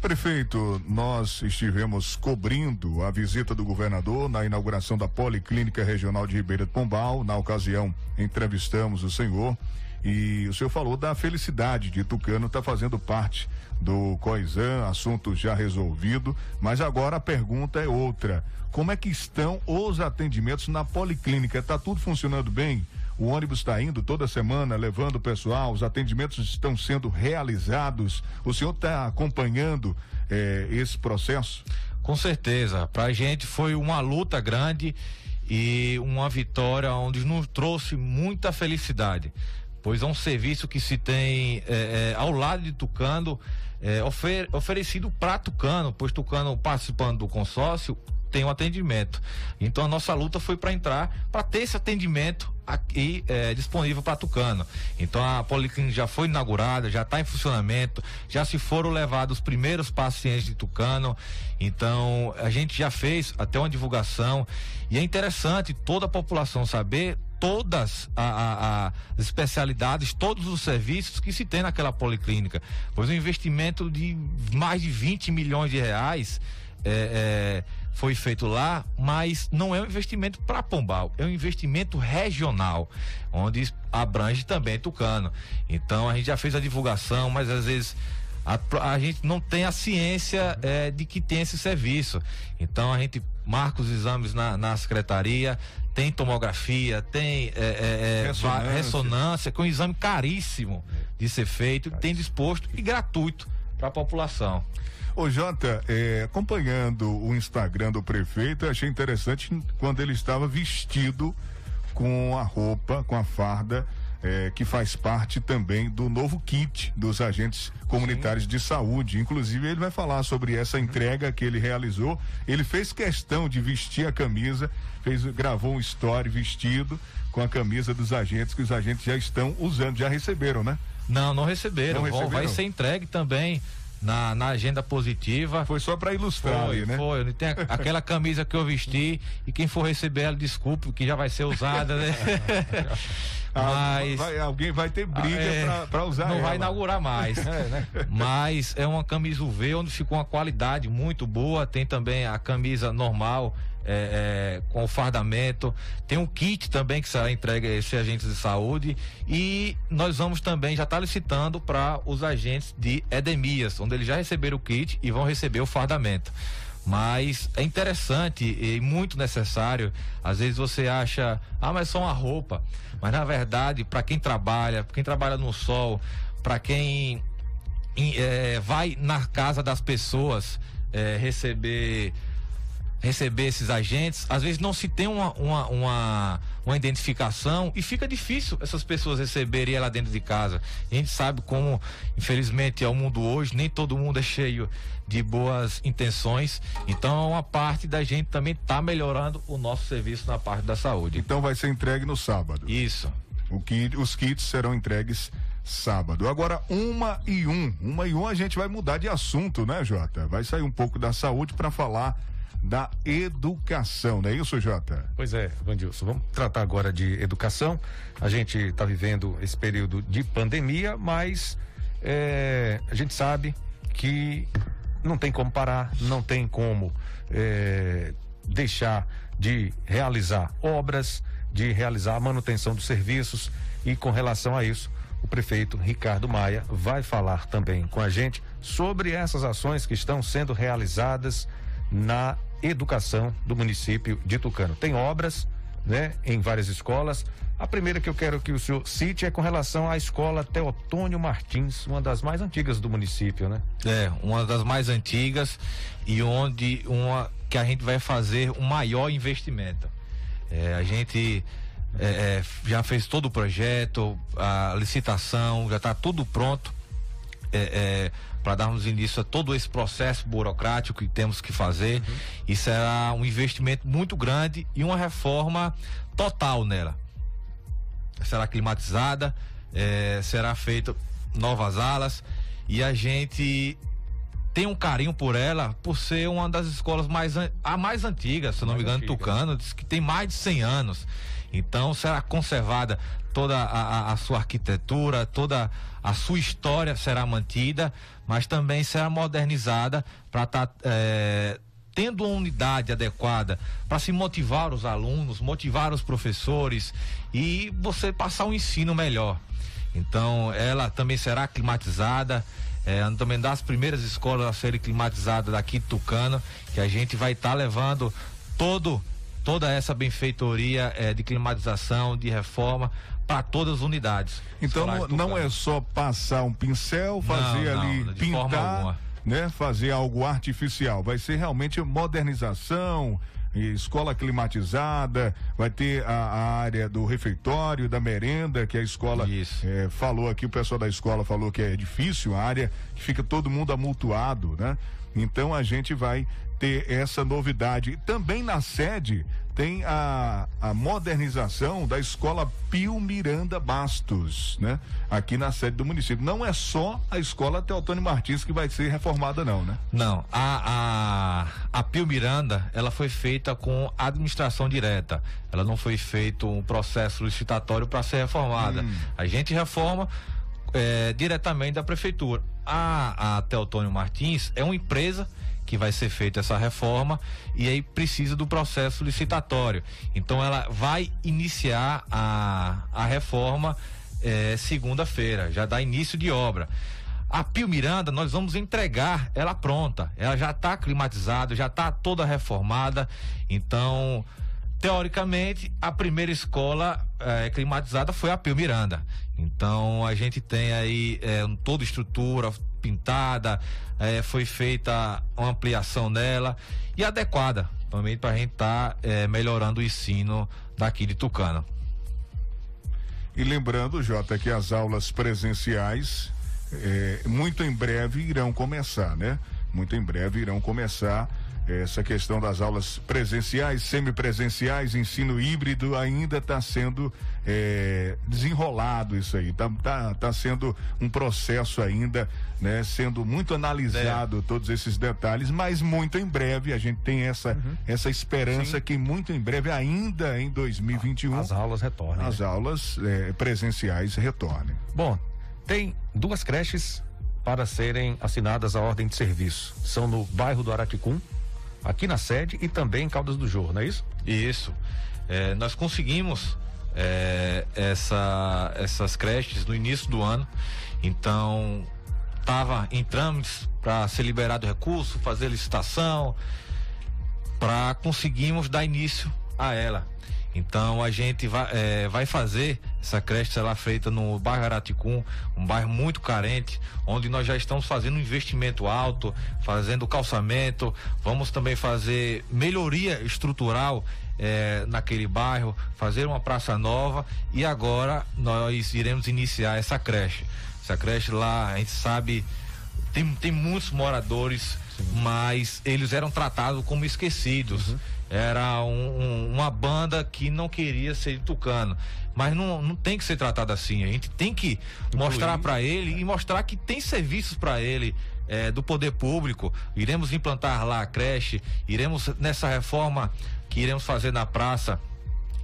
Prefeito, nós estivemos cobrindo a visita do governador na inauguração da Policlínica Regional de Ribeira de Pombal. Na ocasião, entrevistamos o senhor e o senhor falou da felicidade de Tucano estar tá fazendo parte do COISAN, assunto já resolvido, mas agora a pergunta é outra. Como é que estão os atendimentos na Policlínica? Está tudo funcionando bem? O ônibus está indo toda semana levando o pessoal, os atendimentos estão sendo realizados. O senhor está acompanhando eh, esse processo? Com certeza. Para a gente foi uma luta grande e uma vitória onde nos trouxe muita felicidade. Pois é um serviço que se tem eh, eh, ao lado de Tucano, ofer oferecido para Tucano, pois Tucano participando do consórcio tem o atendimento. Então a nossa luta foi para entrar, para ter esse atendimento aqui é, disponível para Tucano. Então a policlínica já foi inaugurada, já está em funcionamento, já se foram levados os primeiros pacientes de Tucano. Então a gente já fez até uma divulgação e é interessante toda a população saber todas a, a, a, as especialidades, todos os serviços que se tem naquela policlínica. Pois um investimento de mais de 20 milhões de reais é, é, foi feito lá, mas não é um investimento para Pombal, é um investimento regional, onde abrange também Tucano. Então a gente já fez a divulgação, mas às vezes a, a gente não tem a ciência é, de que tem esse serviço. Então a gente marca os exames na, na secretaria, tem tomografia, tem é, é, é ressonância. ressonância, com um exame caríssimo de ser feito, tem disposto e gratuito para a população. Ô Jota, é, acompanhando o Instagram do prefeito, eu achei interessante quando ele estava vestido com a roupa, com a farda é, que faz parte também do novo kit dos agentes comunitários Sim. de saúde. Inclusive, ele vai falar sobre essa entrega que ele realizou. Ele fez questão de vestir a camisa, fez, gravou um story vestido com a camisa dos agentes que os agentes já estão usando, já receberam, né? Não, não receberam. Não receberam. Vai ser entregue também na, na agenda positiva. Foi só para ilustrar foi, aí, né? Foi, tem aquela camisa que eu vesti e quem for receber ela, desculpe, que já vai ser usada, né? Ah, Mas vai, alguém vai ter briga é, para usar Não ela. vai inaugurar mais. é, né? Mas é uma camisa UV onde ficou uma qualidade muito boa. Tem também a camisa normal é, é, com o fardamento. Tem um kit também que será entregue a esses agentes de saúde. E nós vamos também, já está licitando para os agentes de Edemias, onde eles já receberam o kit e vão receber o fardamento. Mas é interessante e muito necessário. Às vezes você acha, ah, mas só uma roupa. Mas na verdade, para quem trabalha, quem trabalha no sol, para quem é, vai na casa das pessoas é, receber receber esses agentes, às vezes não se tem uma, uma, uma, uma, identificação e fica difícil essas pessoas receberem ela dentro de casa. A gente sabe como, infelizmente, é o mundo hoje, nem todo mundo é cheio de boas intenções. Então, uma parte da gente também está melhorando o nosso serviço na parte da saúde. Então vai ser entregue no sábado. Isso. O kit, os kits serão entregues sábado. Agora, uma e um. Uma e um a gente vai mudar de assunto, né, Jota? Vai sair um pouco da saúde para falar da educação, não é isso, Jota? Pois é, Vandilson. Vamos tratar agora de educação. A gente está vivendo esse período de pandemia, mas é, a gente sabe que não tem como parar, não tem como é, deixar de realizar obras, de realizar a manutenção dos serviços e com relação a isso, o prefeito Ricardo Maia vai falar também com a gente sobre essas ações que estão sendo realizadas na educação do município de Tucano. Tem obras, né, em várias escolas. A primeira que eu quero que o senhor cite é com relação à escola Teotônio Martins, uma das mais antigas do município, né? É, uma das mais antigas e onde uma que a gente vai fazer um maior investimento. É, a gente é, é já fez todo o projeto, a licitação, já está tudo pronto. É, é para darmos início a todo esse processo burocrático que temos que fazer. Uhum. E será um investimento muito grande e uma reforma total nela. Será climatizada, é, será feita novas alas e a gente tem um carinho por ela por ser uma das escolas mais a mais antiga, se não me engano, antiga. Tucano, diz que tem mais de 100 anos. Então será conservada toda a, a, a sua arquitetura, toda a sua história será mantida, mas também será modernizada para estar tá, é, tendo uma unidade adequada para se motivar os alunos, motivar os professores e você passar um ensino melhor. Então, ela também será climatizada, é também das primeiras escolas a serem climatizadas daqui de Tucano, que a gente vai estar tá levando todo toda essa benfeitoria é, de climatização, de reforma para todas as unidades. Então não, não, é só passar um pincel, fazer não, ali, não, pintar, né? Fazer algo artificial. Vai ser realmente modernização, escola climatizada, vai ter a, a área do refeitório, da merenda, que a escola eh, falou aqui, o pessoal da escola falou que é difícil, a área que fica todo mundo amultuado, né? Então a gente vai ter essa novidade. Também na sede tem a, a modernização da escola Pio Miranda Bastos, né? Aqui na sede do município. Não é só a escola Teotônio Martins que vai ser reformada, não, né? Não, a, a, a Pio Miranda, ela foi feita com administração direta. Ela não foi feito um processo licitatório para ser reformada. Hum. A gente reforma é, diretamente da prefeitura. A, a Teotônio Martins é uma empresa que vai ser feita essa reforma e aí precisa do processo licitatório. Então ela vai iniciar a, a reforma é, segunda-feira, já dá início de obra. A Pio Miranda, nós vamos entregar ela pronta. Ela já está climatizada, já está toda reformada. Então, teoricamente, a primeira escola é, climatizada foi a Pio Miranda. Então, a gente tem aí é, toda estrutura, pintada, é, foi feita uma ampliação dela e adequada também para a gente estar tá, é, melhorando o ensino daqui de Tucano. E lembrando, Jota, que as aulas presenciais muito em breve irão começar, né? Muito em breve irão começar essa questão das aulas presenciais, semipresenciais, ensino híbrido ainda está sendo é, desenrolado isso aí, está tá, tá sendo um processo ainda, né, sendo muito analisado é. todos esses detalhes, mas muito em breve a gente tem essa uhum. essa esperança Sim. que muito em breve ainda em 2021 as aulas retornem. As né? aulas é, presenciais retornem. Bom, tem duas creches para serem assinadas a ordem de serviço. São no bairro do Araticum, aqui na sede e também em Caldas do Jorro, não é isso? Isso. É, nós conseguimos é, essa, essas creches no início do ano, então estava em trâmites para ser liberado recurso, fazer licitação, para conseguirmos dar início a ela. Então a gente vai, é, vai fazer essa creche será feita no bairro Araticum, um bairro muito carente, onde nós já estamos fazendo um investimento alto, fazendo calçamento, vamos também fazer melhoria estrutural é, naquele bairro, fazer uma praça nova e agora nós iremos iniciar essa creche. Essa creche lá, a gente sabe, tem, tem muitos moradores, Sim. mas eles eram tratados como esquecidos. Uhum era um, um, uma banda que não queria ser tucano. Mas não, não tem que ser tratado assim. A gente tem que Incluir. mostrar para ele e mostrar que tem serviços para ele. É, do poder público, iremos implantar lá a creche, iremos nessa reforma que iremos fazer na praça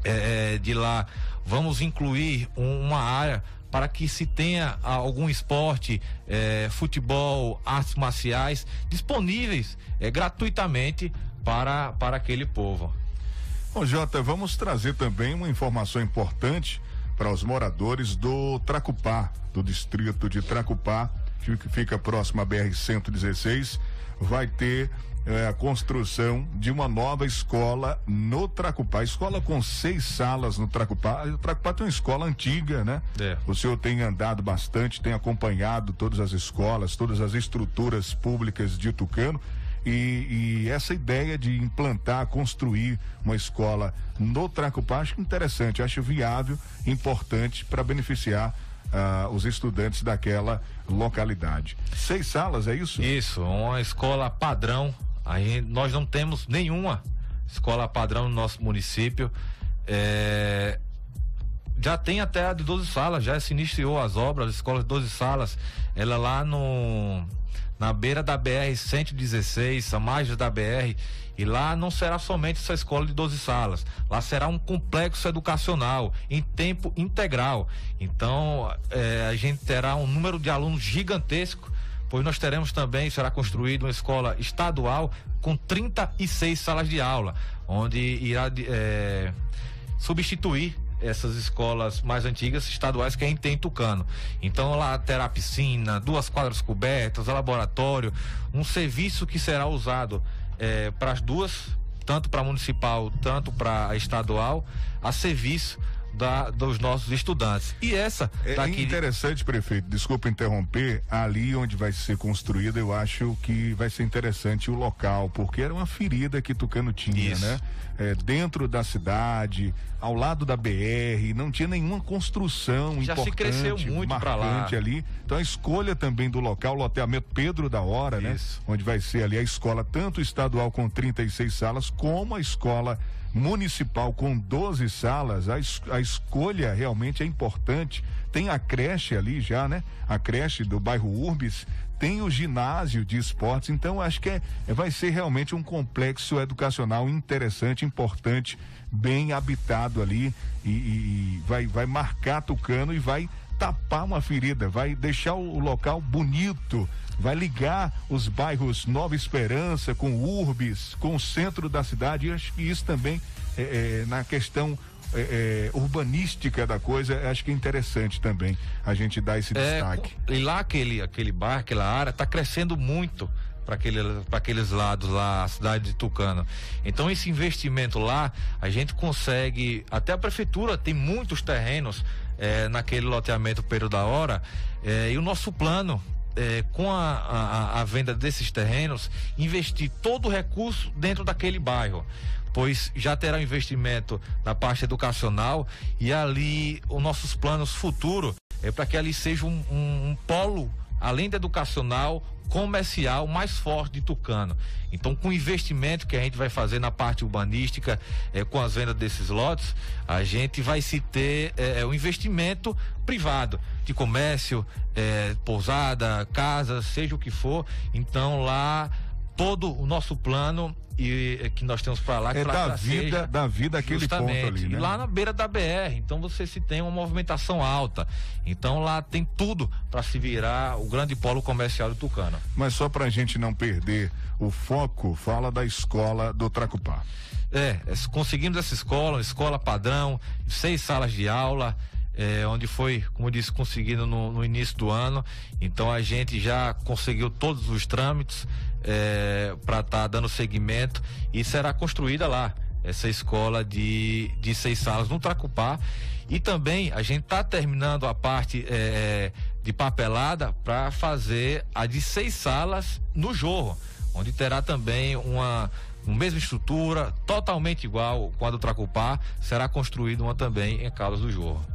é, de lá, vamos incluir um, uma área para que se tenha algum esporte, é, futebol, artes marciais disponíveis é, gratuitamente para, para aquele povo. Bom, Jota, vamos trazer também uma informação importante para os moradores do Tracupá, do distrito de Tracupá, que fica próximo à BR-116. Vai ter é, a construção de uma nova escola no Tracupá. Escola com seis salas no Tracupá. O Tracupá tem uma escola antiga, né? É. O senhor tem andado bastante, tem acompanhado todas as escolas, todas as estruturas públicas de Tucano. E, e, essa ideia de implantar, construir uma escola no Tracupá, acho interessante, acho viável, importante para beneficiar uh, os estudantes daquela localidade. Seis salas, é isso? Isso, uma escola padrão. Aí nós não temos nenhuma escola padrão no nosso município. É, já tem até a de 12 salas, já se iniciou as obras, a escola de 12 salas, ela lá no na beira da BR 116, a margem da BR, e lá não será somente essa escola de 12 salas, lá será um complexo educacional em tempo integral. Então, eh, a gente terá um número de alunos gigantesco, pois nós teremos também, será construída uma escola estadual com 36 salas de aula, onde irá eh, substituir essas escolas mais antigas estaduais que a gente tem em Tucano. Então lá terá piscina, duas quadras cobertas, laboratório, um serviço que será usado é, para as duas, tanto para municipal, tanto para estadual, a serviço da, dos nossos estudantes. E essa é daqui... interessante, prefeito. Desculpa interromper. Ali onde vai ser construída, eu acho que vai ser interessante o local, porque era uma ferida que Tucano tinha, Isso. né? É, dentro da cidade, ao lado da BR, não tinha nenhuma construção Já se importante, cresceu muito pra lá. ali. Então a escolha também do local, o loteamento Pedro da Hora, né? Onde vai ser ali a escola, tanto estadual com 36 salas, como a escola municipal com 12 salas, a, es- a escolha realmente é importante. Tem a creche ali já, né? A creche do bairro Urbis, tem o ginásio de esportes, então acho que é, vai ser realmente um complexo educacional interessante, importante, bem habitado ali e, e- e vai, vai marcar Tucano e vai tapar uma ferida, vai deixar o local bonito, vai ligar os bairros Nova Esperança com Urbis, com o centro da cidade. E acho que isso também, é, é, na questão é, é, urbanística da coisa, acho que é interessante também a gente dar esse É, destaque. E lá aquele, aquele bairro, aquela área, está crescendo muito para aquele, pra aqueles lados lá, a cidade de Tucano. Então esse investimento lá, a gente consegue, até a prefeitura tem muitos terrenos eh, naquele loteamento Pedro da Hora, eh, e o nosso plano eh, com a, a- a venda desses terrenos, investir todo o recurso dentro daquele bairro. Pois já terá um investimento na parte educacional e ali os nossos planos futuros é para que ali seja um, um- um polo, além da educacional, comercial mais forte de Tucano. Então, com o investimento que a gente vai fazer na parte urbanística, eh, com as vendas desses lotes, a gente vai se ter eh, um investimento privado de comércio, eh, pousada, casa, seja o que for. Então, lá todo o nosso plano e eh, que nós temos para lá que É da vida, seja da vida aquele ponto ali, né? Lá na beira da BR, então você se tem uma movimentação alta. Então lá tem tudo para se virar o grande polo comercial do Tucano. Mas só para a gente não perder o foco, fala da escola do Tracupá. É, é, conseguimos essa escola, uma escola padrão, seis salas de aula, é, onde foi, como eu disse, conseguido no, no início do ano. Então a gente já conseguiu todos os trâmites para estar dando seguimento e será construída lá essa escola de, de seis salas no Tracupá. E também a gente está terminando a parte é, de papelada para fazer a de seis salas no Jorro, onde terá também uma uma mesma estrutura, totalmente igual com a do Tracupá, será construída uma também em Caldas do Jorro.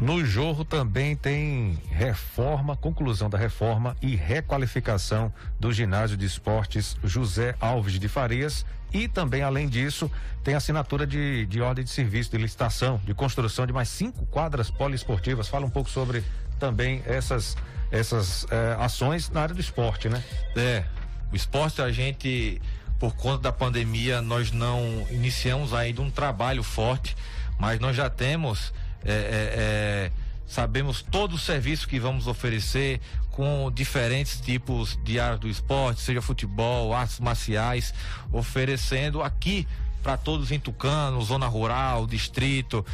No Jorro também tem reforma, conclusão da reforma e requalificação do ginásio de esportes José Alves de Farias. E também, além disso, tem assinatura de, de ordem de serviço, de licitação, de construção de mais cinco quadras poliesportivas. Fala um pouco sobre também essas, essas eh, ações na área do esporte, né? É, o esporte a gente, por conta da pandemia, nós não iniciamos ainda um trabalho forte, mas nós já temos, é, é, é, sabemos todo o serviço que vamos oferecer com diferentes tipos de áreas do esporte, seja futebol, artes marciais, oferecendo aqui para todos em Tucano, zona rural, distrito.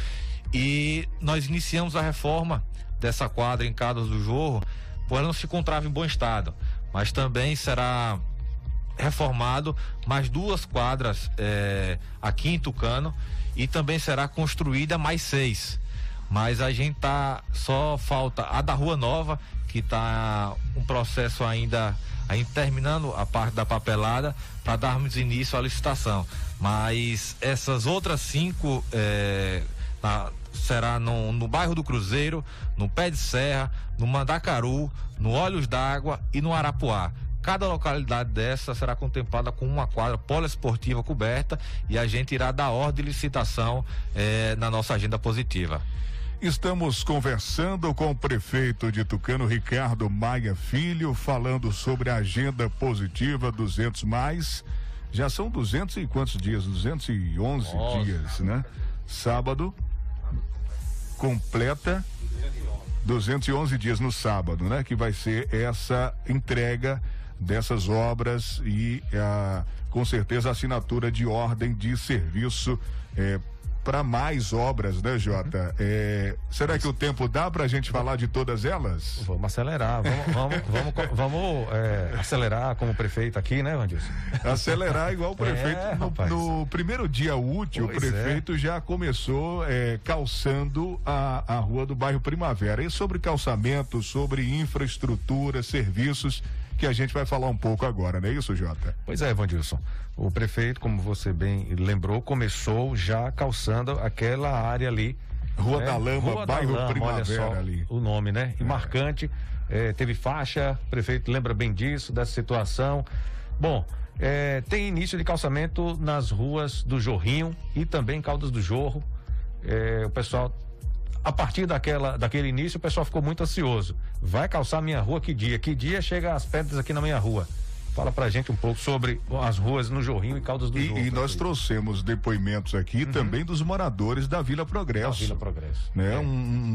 E nós iniciamos a reforma dessa quadra em Caldas do Jorro, pois ela não se encontrava em bom estado. Mas também será reformado mais duas quadras eh, aqui em Tucano e também será construída mais seis. Mas a gente tá só falta a da Rua Nova, que tá um processo ainda terminando a parte da papelada para darmos início à licitação. Mas essas outras cinco na- será no, no bairro do Cruzeiro, no Pé de Serra, no Mandacaru, no Olhos d'Água e no Arapuá. Cada localidade dessa será contemplada com uma quadra poliesportiva coberta e a gente irá dar ordem de licitação eh, na nossa agenda positiva. Estamos conversando com o prefeito de Tucano, Ricardo Maia Filho, falando sobre a agenda positiva 200 mais. Já são 200 e quantos dias? 211 Nossa. dias, né? Sábado completa 211 dias no sábado, né? Que vai ser essa entrega dessas obras e a, com certeza a assinatura de ordem de serviço eh, para mais obras, né, Jota? Uhum. É, será que o tempo dá para a gente falar de todas elas? Vamos acelerar, vamos, vamos, vamos, vamos é, acelerar como prefeito aqui, né, Vandilson? Acelerar igual o prefeito. É, no, no primeiro dia útil, Pois o prefeito já começou é, calçando a, a rua do bairro Primavera. E sobre calçamento, sobre infraestrutura, serviços, que a gente vai falar um pouco agora, não é isso, Jota? Pois é, Vandilson. O prefeito, como você bem lembrou, começou já calçando aquela área ali. Rua né? da Lama, Rua bairro da Lama, Primavera olha só ali. O nome, né? E marcante. é, teve faixa, o prefeito lembra bem disso, dessa situação. Bom, é, tem início de calçamento nas ruas do Jorrinho e também Caldas do Jorro. É, o pessoal a partir daquela, daquele início, o pessoal ficou muito ansioso. Vai calçar minha rua que dia? Que dia chega as pedras aqui na minha rua? Fala pra gente um pouco sobre as ruas no Jorrinho e Caldas do Jorro. e nós trouxemos depoimentos aqui também dos moradores da Vila Progresso. Da Uhum. Vila Progresso. Né? É. Um,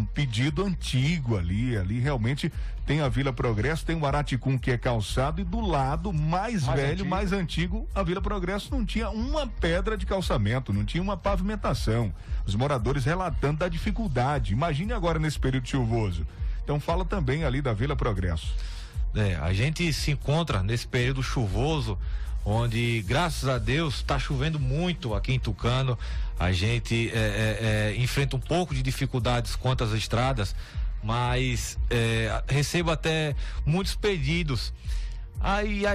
um pedido antigo ali, ali realmente tem a Vila Progresso, tem o Araticum que é calçado e do lado mais, Mais velho, antigo. mais antigo, a Vila Progresso não tinha uma pedra de calçamento, não tinha uma pavimentação. Os moradores relatando da dificuldade. Imagine agora nesse período chuvoso. Então fala também ali da Vila Progresso. É, a gente se encontra nesse período chuvoso, onde, graças a Deus, está chovendo muito aqui em Tucano. A gente é, é, é, enfrenta um pouco de dificuldades quanto às estradas, mas é, recebo até muitos pedidos. Aí a,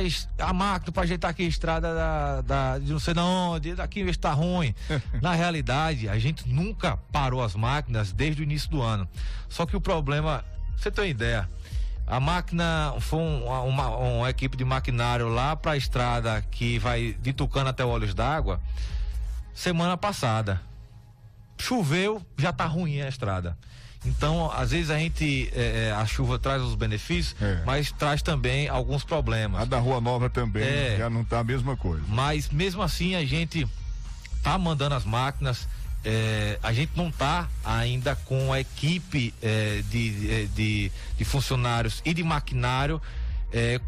a máquina para ajeitar aqui a estrada da, da- de não sei de onde, daqui está ruim. Na realidade, a gente nunca parou as máquinas desde o início do ano. Só que o problema, você tem uma ideia, a máquina foi um- uma, uma- uma equipe de maquinário lá para a estrada que vai de Tucano até Olhos d'Água semana passada. Choveu, já tá ruim a estrada. Então, às vezes a gente, é, é, a chuva traz os benefícios, mas traz também alguns problemas. A da Rua Nova também É. já não tá a mesma coisa. Mas mesmo assim a gente tá mandando as máquinas. É, a gente não tá ainda com a equipe é, de, é, de, de funcionários e de maquinário é,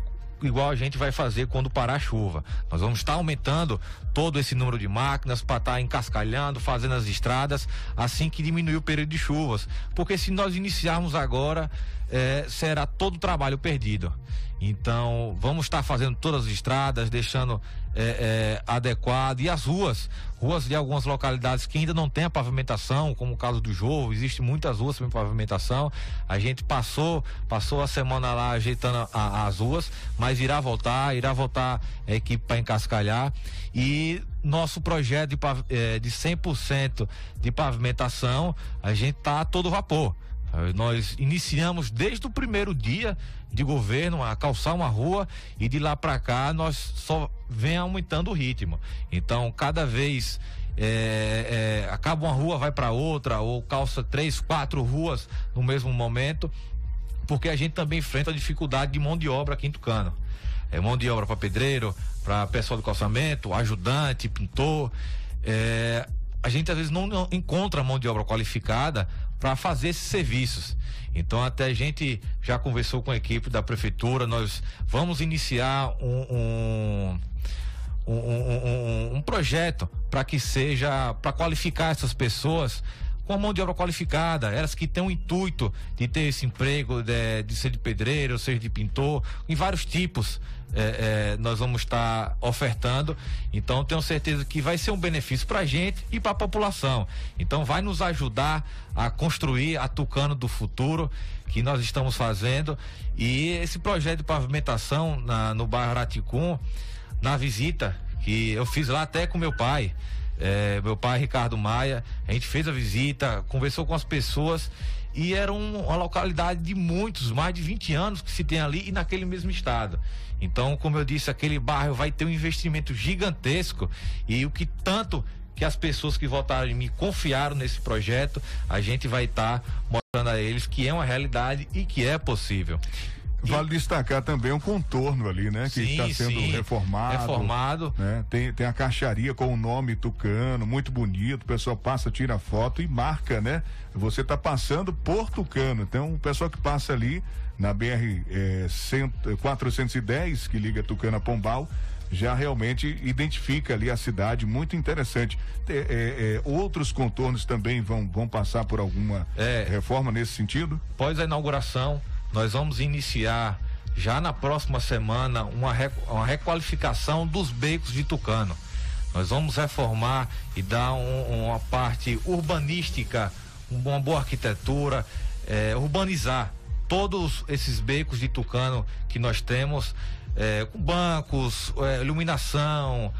igual a gente vai fazer quando parar a chuva. Nós vamos estar aumentando todo esse número de máquinas para estar encascalhando, fazendo as estradas assim que diminuir o período de chuvas. Porque se nós iniciarmos agora, é, será todo o trabalho perdido. Então, vamos estar fazendo todas as estradas, deixando é, é, adequado. E as ruas, ruas de algumas localidades que ainda não tem a pavimentação, como o caso do Jovo, existe muitas ruas sem pavimentação. A gente passou, passou a semana lá ajeitando a- as ruas, mas irá voltar, irá voltar a equipe para encascalhar. E nosso projeto de, eh, de 100% de pavimentação, a gente tá todo vapor. Eh, Nós iniciamos desde o primeiro dia de governo a calçar uma rua e de lá para cá nós só vem aumentando o ritmo. Então, cada vez eh, eh, acaba uma rua, vai para outra, ou calça três, quatro ruas no mesmo momento, porque a gente também enfrenta a dificuldade de mão de obra aqui em Tucano. É, mão de obra para pedreiro, para pessoal do calçamento, ajudante, pintor. É, a gente às vezes não, não encontra mão de obra qualificada para fazer esses serviços. Então até a gente já conversou com a equipe da prefeitura, nós vamos iniciar um, um, um, um- projeto para que seja para qualificar essas pessoas com mão de obra qualificada, elas que têm o intuito de ter esse emprego, de, de ser de pedreiro, seja de pintor, em vários tipos. é, é, nós vamos estar ofertando, então tenho certeza que vai ser um benefício para a gente e para a população. Então vai nos ajudar a construir a Tucano do futuro que nós estamos fazendo e esse projeto de pavimentação na- no bairro Araticum, na visita que eu fiz lá até com meu pai. É, meu pai Ricardo Maia, a gente fez a visita, conversou com as pessoas e era um- uma localidade de muitos, mais de 20 anos que se tem ali e naquele mesmo estado. Então, como eu disse, aquele bairro vai ter um investimento gigantesco e o que tanto que as pessoas que votaram em mim confiaram nesse projeto, a gente vai estar mostrando a eles que é uma realidade e que é possível. Vale destacar também um contorno ali, né? Que está sendo sim. reformado. Reformado. né? Tem, tem a caixaria com o nome Tucano, muito bonito. O pessoal passa, tira foto e marca, né? Você está passando por Tucano. Então, o pessoal que passa ali na BR eh, cento- 410, que liga Tucano a Pombal, já realmente identifica ali a cidade, muito interessante. É, é, é, outros contornos também vão, vão passar por alguma É. reforma nesse sentido? Após a inauguração, nós vamos iniciar já na próxima semana uma, uma requalificação dos becos de Tucano. Nós vamos reformar e dar um- uma parte urbanística, uma boa arquitetura, eh, urbanizar todos esses becos de Tucano que nós temos, eh, com bancos, eh, iluminação,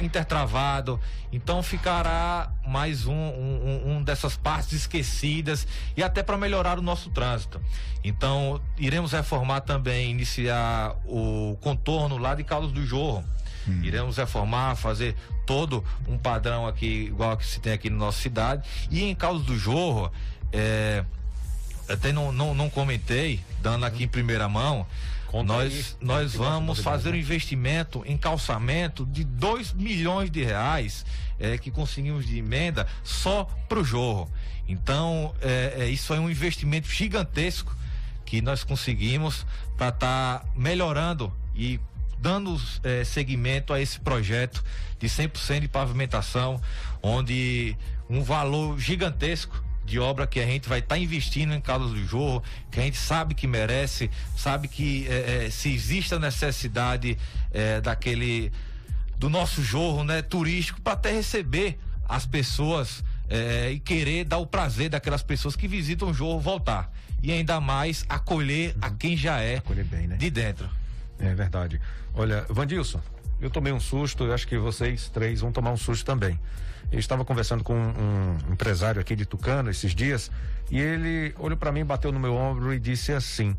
intertravado. Então ficará mais um, um, um- dessas partes esquecidas e até para melhorar o nosso trânsito. Então iremos reformar também, iniciar o contorno lá de Caldas do Jorro. Iremos reformar, fazer todo um padrão aqui, igual que se tem aqui na nossa cidade. E em Caldas do Jorro, é, até não, não, não comentei, dando aqui em primeira mão, nós, nós vamos fazer um investimento em calçamento de 2 milhões de reais é, que conseguimos de emenda só para o Jorro. Então, é, é, isso é um investimento gigantesco que nós conseguimos para estar melhorando e dando eh, seguimento a esse projeto de 100% de pavimentação, onde um valor gigantesco de obra que a gente vai estar investindo em Caldas do Jorro, que a gente sabe que merece, sabe que eh, eh, se existe a necessidade eh, daquele do nosso jorro, né, turístico, para até receber as pessoas e querer dar o prazer daquelas pessoas que visitam o jorro voltar. E ainda mais acolher a quem já é de dentro. É verdade. Olha, Vandilson, eu tomei um susto, eu acho que vocês três vão tomar um susto também. Eu estava conversando com um, empresário aqui de Tucano esses dias e ele olhou para mim, bateu no meu ombro e disse assim: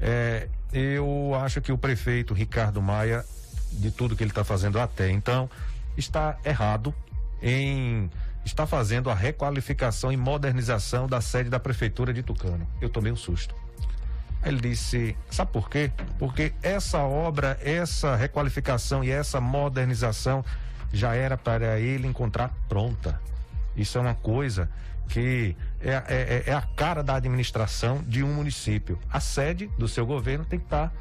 é, Eu acho que o prefeito Ricardo Maia, de tudo que ele está fazendo até então, está errado em está fazendo a requalificação e modernização da sede da prefeitura de Tucano. Eu tomei um susto. Ele disse: sabe por quê? Porque essa obra, essa requalificação e essa modernização já era para ele encontrar pronta. Isso é uma coisa que é, é- é a cara da administração de um município. A sede do seu governo tem que estar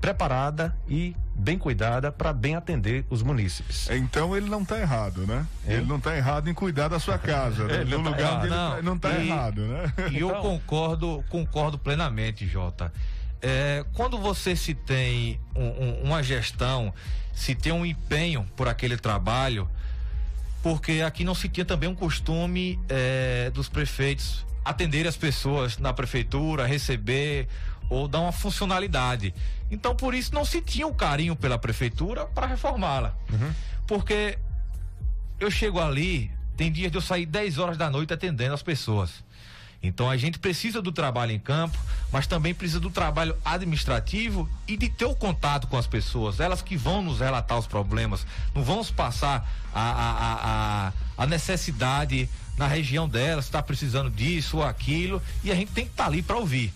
preparada e bem cuidada para bem atender os munícipes. Então ele não está errado, né? Ele não está errado em cuidar da sua casa. né? Ele no não tá lugar errado. dele Não, tá- não está errado, né? E eu concordo, concordo plenamente, Jota. É, quando você se tem um- um- uma gestão, se tem um empenho por aquele trabalho, porque aqui não se tinha também um costume é, dos prefeitos atender as pessoas na prefeitura, receber ou dar uma funcionalidade. Então, por isso, não se tinha o carinho pela prefeitura para reformá-la. Porque eu chego ali, tem dias de eu sair 10 horas da noite atendendo as pessoas. Então a gente precisa do trabalho em campo, mas também precisa do trabalho administrativo e de ter o contato com as pessoas, elas que vão nos relatar os problemas, não vamos passar a, a, a, a- necessidade na região delas, está precisando disso ou aquilo, e a gente tem que estar ali para ouvir.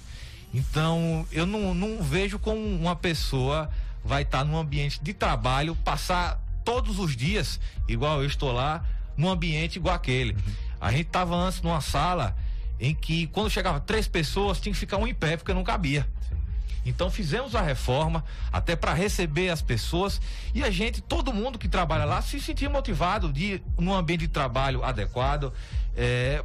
Então eu não, não vejo como uma pessoa vai estar num ambiente de trabalho, passar todos os dias, igual eu estou lá, num ambiente igual aquele. A gente estava antes numa sala em que quando chegava três pessoas tinha que ficar um em pé porque não cabia. Então fizemos a reforma até para receber as pessoas e a gente, todo mundo que trabalha lá, se sentir motivado de ir num ambiente de trabalho adequado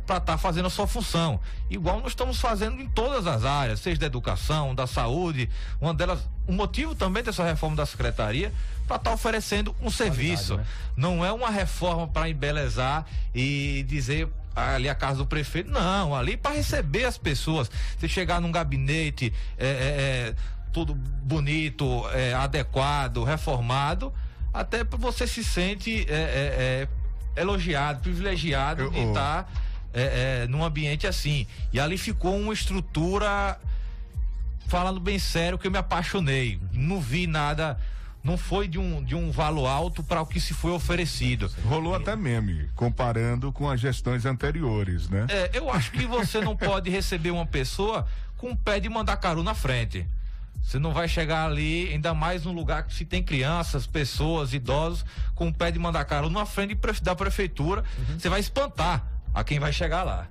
para estar fazendo a sua função. Igual nós estamos fazendo em todas as áreas, seja da educação, da saúde, uma delas, o motivo também dessa reforma da secretaria para estar oferecendo um serviço. Não é uma reforma para embelezar e dizer "Ah, ali a casa do prefeito. Não, ali para receber as pessoas. Você chegar num gabinete é, é, é, tudo bonito, é, adequado, reformado, até você se sente é, é, elogiado, privilegiado de Eu- estar é, é, num ambiente assim. E ali ficou uma estrutura falando bem sério que eu me apaixonei. Não vi nada, não foi de um, de um valor alto para o que se foi oferecido. Rolou até meme, comparando com as gestões anteriores, né? É, eu acho que você não pode receber uma pessoa com um pé de mandacaru na frente. Você não vai chegar ali, ainda mais num lugar que se tem crianças, pessoas, idosos, com um pé de mandacaru na frente da prefeitura. Você vai espantar a quem vai chegar lá.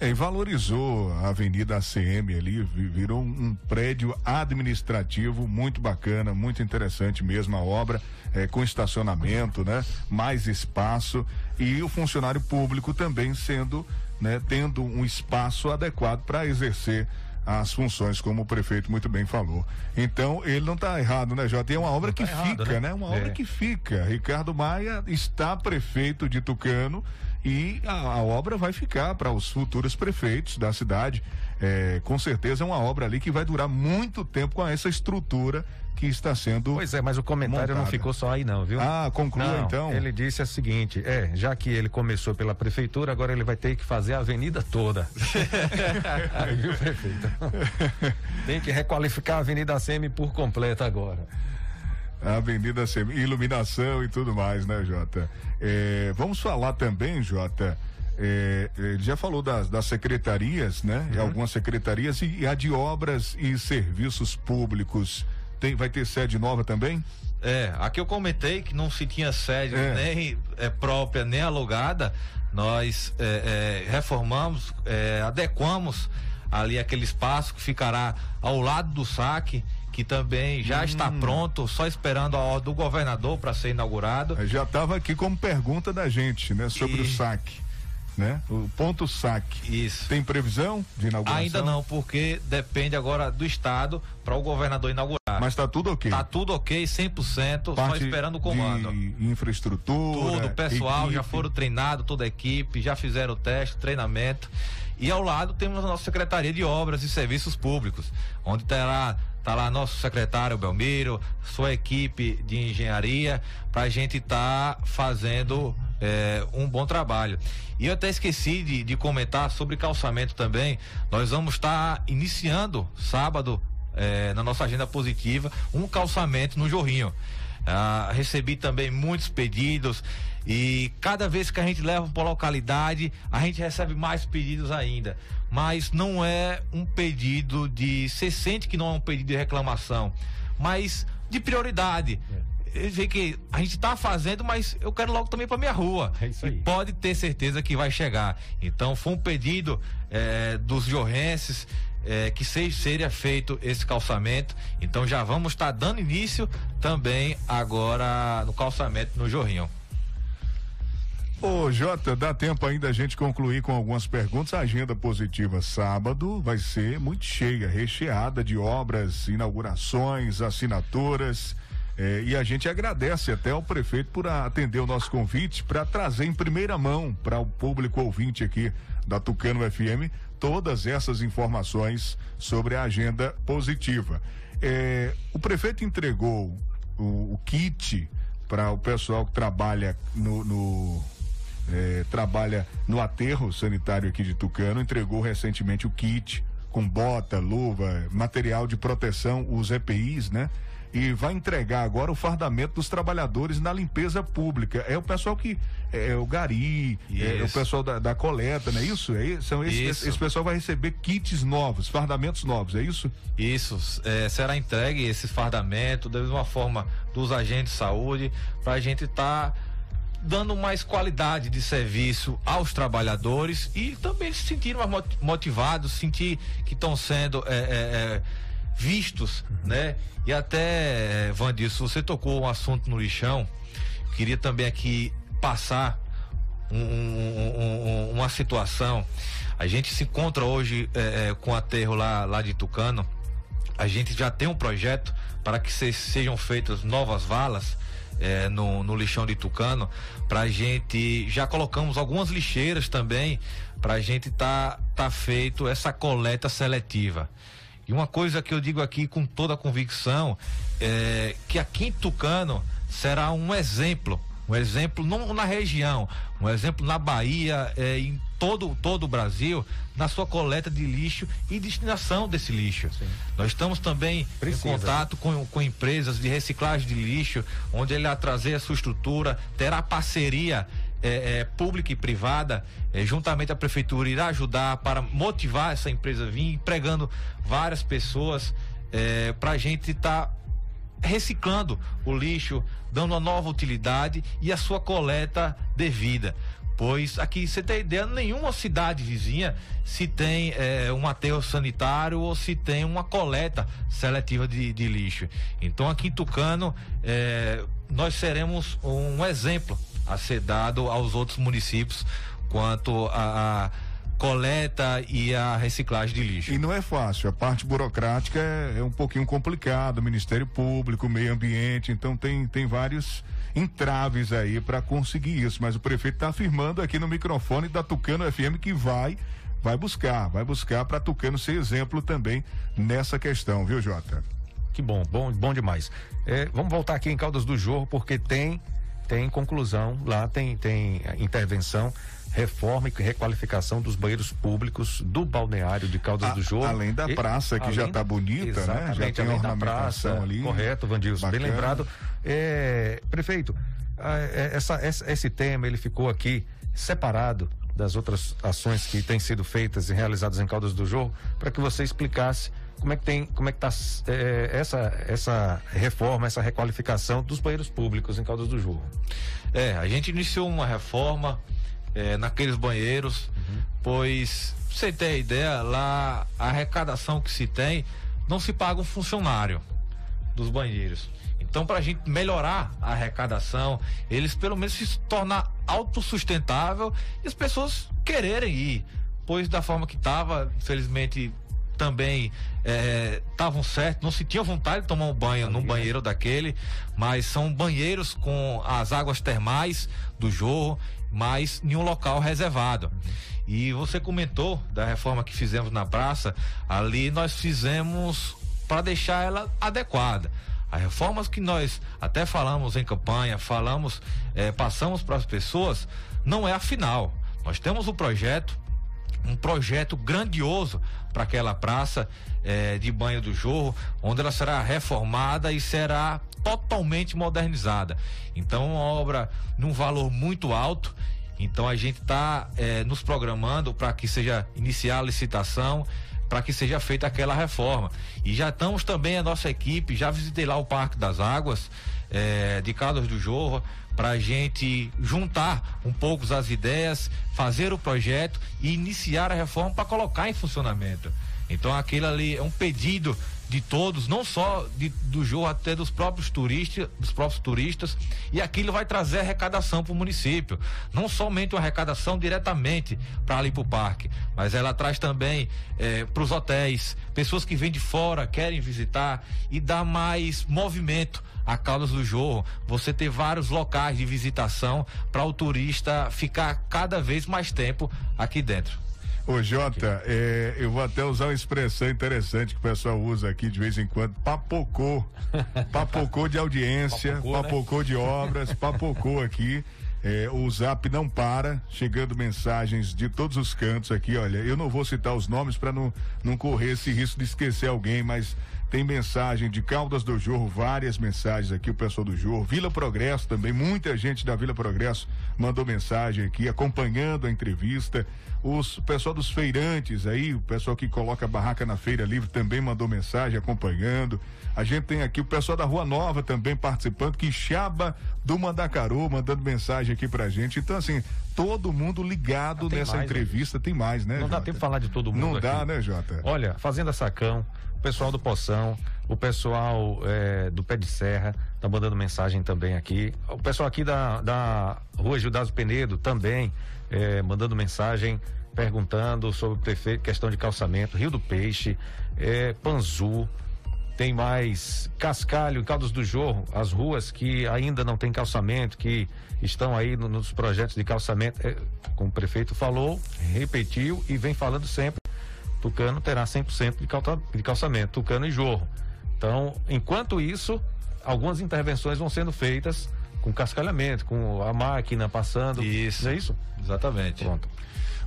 É, e valorizou a Avenida ACM ali, virou um, prédio administrativo muito bacana, muito interessante mesmo a obra, é, com estacionamento, né? Mais espaço e o funcionário público também sendo, né, tendo um espaço adequado para exercer as funções, como o prefeito muito bem falou. Então, ele não está errado, né, Jota? É uma obra não que tá fica, errado, né? né? Uma é. obra que fica. Ricardo Maia está prefeito de Tucano e a, a obra vai ficar para os futuros prefeitos da cidade. É, com certeza é uma obra ali que vai durar muito tempo com essa estrutura que está sendo. Pois é, mas o comentário montada. não ficou só aí, não, viu? Ah, conclua não, então. Ele disse o seguinte: é, já que ele começou pela prefeitura, agora ele vai ter que fazer a avenida toda. aí, viu, prefeito? Tem que requalificar a Avenida Semi por completo agora. A Avenida Semi, iluminação e tudo mais, né, Jota? É, vamos falar também, Jota. É, ele já falou das, das secretarias, né? Uhum. Algumas secretarias e, e a de obras e serviços públicos. Tem, vai ter sede nova também? É, aqui eu comentei que não se tinha sede é. nem é, própria, nem alugada. Nós é, é reformamos, é, adequamos ali aquele espaço que ficará ao lado do saque que também já hum. está pronto, só esperando a ordem do governador para ser inaugurado. Já estava aqui como pergunta da gente, né, sobre e... o saque né? O ponto saque. Isso. Tem previsão de inauguração? Ainda não, porque depende agora do estado para o governador inaugurar. Mas está tudo ok. Está tudo ok, 100%, Parte só esperando o comando. Infraestrutura. Tudo, pessoal equipe. já foram treinados, toda a equipe, já fizeram o teste, treinamento. E ao lado temos a nossa Secretaria de Obras e Serviços Públicos, onde terá tá lá nosso secretário Belmiro, sua equipe de engenharia, para a gente estar tá fazendo é, um bom trabalho. E eu até esqueci de, de comentar sobre calçamento também. Nós vamos estar tá iniciando sábado é, na nossa agenda positiva um calçamento no Jorrinho. Ah, recebi também muitos pedidos e cada vez que a gente leva para a localidade, a gente recebe mais pedidos ainda. Mas não é um pedido de. Você sente que não é um pedido de reclamação, mas de prioridade. É. Vê que a gente está fazendo, mas eu quero logo também para minha rua. É isso aí. E pode ter certeza que vai chegar. Então foi um pedido é, dos jorrenses é, que seja, seria feito esse calçamento. Então já vamos estar tá dando início também agora no calçamento no Jorrinho. Ô Jota, dá tempo ainda a gente concluir com algumas perguntas. A agenda positiva sábado vai ser muito cheia, recheada de obras, inaugurações, assinaturas. É, e a gente agradece até ao prefeito por atender o nosso convite para trazer em primeira mão para o público ouvinte aqui da Tucano FM todas essas informações sobre a agenda positiva. É, o prefeito entregou o, o kit para o pessoal que trabalha no, no é, trabalha no aterro sanitário aqui de Tucano, entregou recentemente o kit com bota, luva, material de proteção, os EPIs, né? E vai entregar agora o fardamento dos trabalhadores na limpeza pública. É o pessoal que. É, é o Gari, é, é, o pessoal da, da coleta, não é isso? É, são esse, isso. esse pessoal vai receber kits novos, fardamentos novos, é isso? Isso. É, será entregue esse fardamento da mesma forma dos agentes de saúde, para a gente estar. Tá dando mais qualidade de serviço aos trabalhadores e também se sentir mais motivados, sentir que estão sendo é, é, é, vistos, né? E até, Vandir, se você tocou um assunto no lixão, queria também aqui passar um, um, um, uma situação. A gente se encontra hoje é, com aterro lá, lá de Tucano. A gente já tem um projeto para que se, sejam feitas novas valas é, no, no lixão de Tucano. Para a gente já colocamos algumas lixeiras também para a gente tá tá feito essa coleta seletiva. E uma coisa que eu digo aqui com toda a convicção é que aqui em Tucano será um exemplo, um exemplo não na região, um exemplo na Bahia, é, em todo, todo o Brasil, na sua coleta de lixo e destinação desse lixo. Sim. Nós estamos também Precisa. em contato com, com empresas de reciclagem de lixo, onde ele a trazer a sua estrutura, terá parceria é, é, pública e privada, é, juntamente a prefeitura, irá ajudar para motivar essa empresa a vir empregando várias pessoas é, para a gente estar tá reciclando o lixo, dando uma nova utilidade e a sua coleta devida. Pois aqui, você tem ideia, nenhuma cidade vizinha se tem é, um aterro sanitário ou se tem uma coleta seletiva de, de lixo. Então aqui em Tucano, é, nós seremos um exemplo a ser dado aos outros municípios quanto a, a coleta e a reciclagem de lixo. E não é fácil, a parte burocrática é, é um pouquinho complicado, Ministério Público, Meio Ambiente, então tem, tem vários entraves aí para conseguir isso, mas o prefeito está afirmando aqui no microfone da Tucano FM que vai vai buscar, vai buscar para Tucano ser exemplo também nessa questão, viu, Jota? Que bom, bom, bom demais. É, vamos voltar aqui em Caldas do Jorro porque tem tem conclusão lá, tem tem intervenção reforma e requalificação dos banheiros públicos do balneário de Caldas A, do Jorro. Além da praça e, que já está bonita, né? Já tem além ornamentação praça, ali. Correto, Vandilson, bem lembrado. É, prefeito, essa, essa, esse tema ele ficou aqui separado das outras ações que têm sido feitas e realizadas em Caldas do Jorro, para que você explicasse como é que tem, como é que está é, essa, essa reforma, essa requalificação dos banheiros públicos em Caldas do Jorro. É, a gente iniciou uma reforma é, naqueles banheiros, uhum. pois, pra você ter ideia, lá a arrecadação que se tem não se paga um funcionário dos banheiros. Então, para a gente melhorar a arrecadação, eles pelo menos se tornar autossustentável e as pessoas quererem ir. Pois da forma que estava, infelizmente também estavam é, certos, não se tinha vontade de tomar um banho num banheiro daquele, mas são banheiros com as águas termais do jorro, mas em um local reservado. Uhum. E você comentou da reforma que fizemos na praça, ali nós fizemos para deixar ela adequada. As reformas que nós até falamos em campanha, falamos, eh, passamos para as pessoas, não é a final. Nós temos o um projeto, um projeto grandioso para aquela praça eh, de banho do Jorro, onde ela será reformada e será totalmente modernizada. Então, uma obra num valor muito alto. Então, a gente está eh, nos programando para que seja iniciar a licitação para que seja feita aquela reforma. E já estamos também, a nossa equipe, já visitei lá o Parque das Águas, eh, de Caldas do Jorro, para a gente juntar um pouco as ideias, fazer o projeto e iniciar a reforma para colocar em funcionamento. Então aquilo ali é um pedido de todos, não só de, do jogo, até dos próprios turistas, dos próprios turistas, e aquilo vai trazer arrecadação para o município. Não somente uma arrecadação diretamente para ali para o parque, mas ela traz também eh, para os hotéis, pessoas que vêm de fora, querem visitar e dá mais movimento a Caldas do Jorro, você ter vários locais de visitação para o turista ficar cada vez mais tempo aqui dentro. Ô Jota, é, eu vou até usar uma expressão interessante que o pessoal usa aqui de vez em quando, papocou. Papocou de audiência, papocou, papocou né? de obras, papocou aqui. É, o zap não para, chegando mensagens de todos os cantos aqui. Olha, eu não vou citar os nomes para não, não correr esse risco de esquecer alguém, mas tem mensagem de Caldas do Jorro, várias mensagens aqui, o pessoal do Jorro. Vila Progresso também, muita gente da Vila Progresso mandou mensagem aqui, acompanhando a entrevista. Os o pessoal dos feirantes aí, o pessoal que coloca a barraca na Feira Livre também mandou mensagem acompanhando. A gente tem aqui o pessoal da Rua Nova também participando, Quixaba do Mandacaru mandando mensagem aqui pra gente. Então, assim, todo mundo ligado nessa mais, né? entrevista. Né? Tem mais, né? Não Jota? dá tempo de falar de todo mundo. Não aqui. dá, né, Jota? Olha, Fazenda Sacão, o pessoal do Poção, o pessoal é, do Pé de Serra tá mandando mensagem também aqui. O pessoal aqui da, da Rua Judas Penedo também é, mandando mensagem perguntando sobre prefeito, questão de calçamento, Rio do Peixe, é, Panzu, tem mais Cascalho, Caldos do Jorro, as ruas que ainda não tem calçamento, que estão aí no, nos projetos de calçamento, é, como o prefeito falou, repetiu e vem falando sempre Tucano terá 100% de, calça, de calçamento, Tucano e Jorro. Então, enquanto isso, algumas intervenções vão sendo feitas com cascalhamento, com a máquina passando. Isso. Não é isso? Exatamente. Pronto.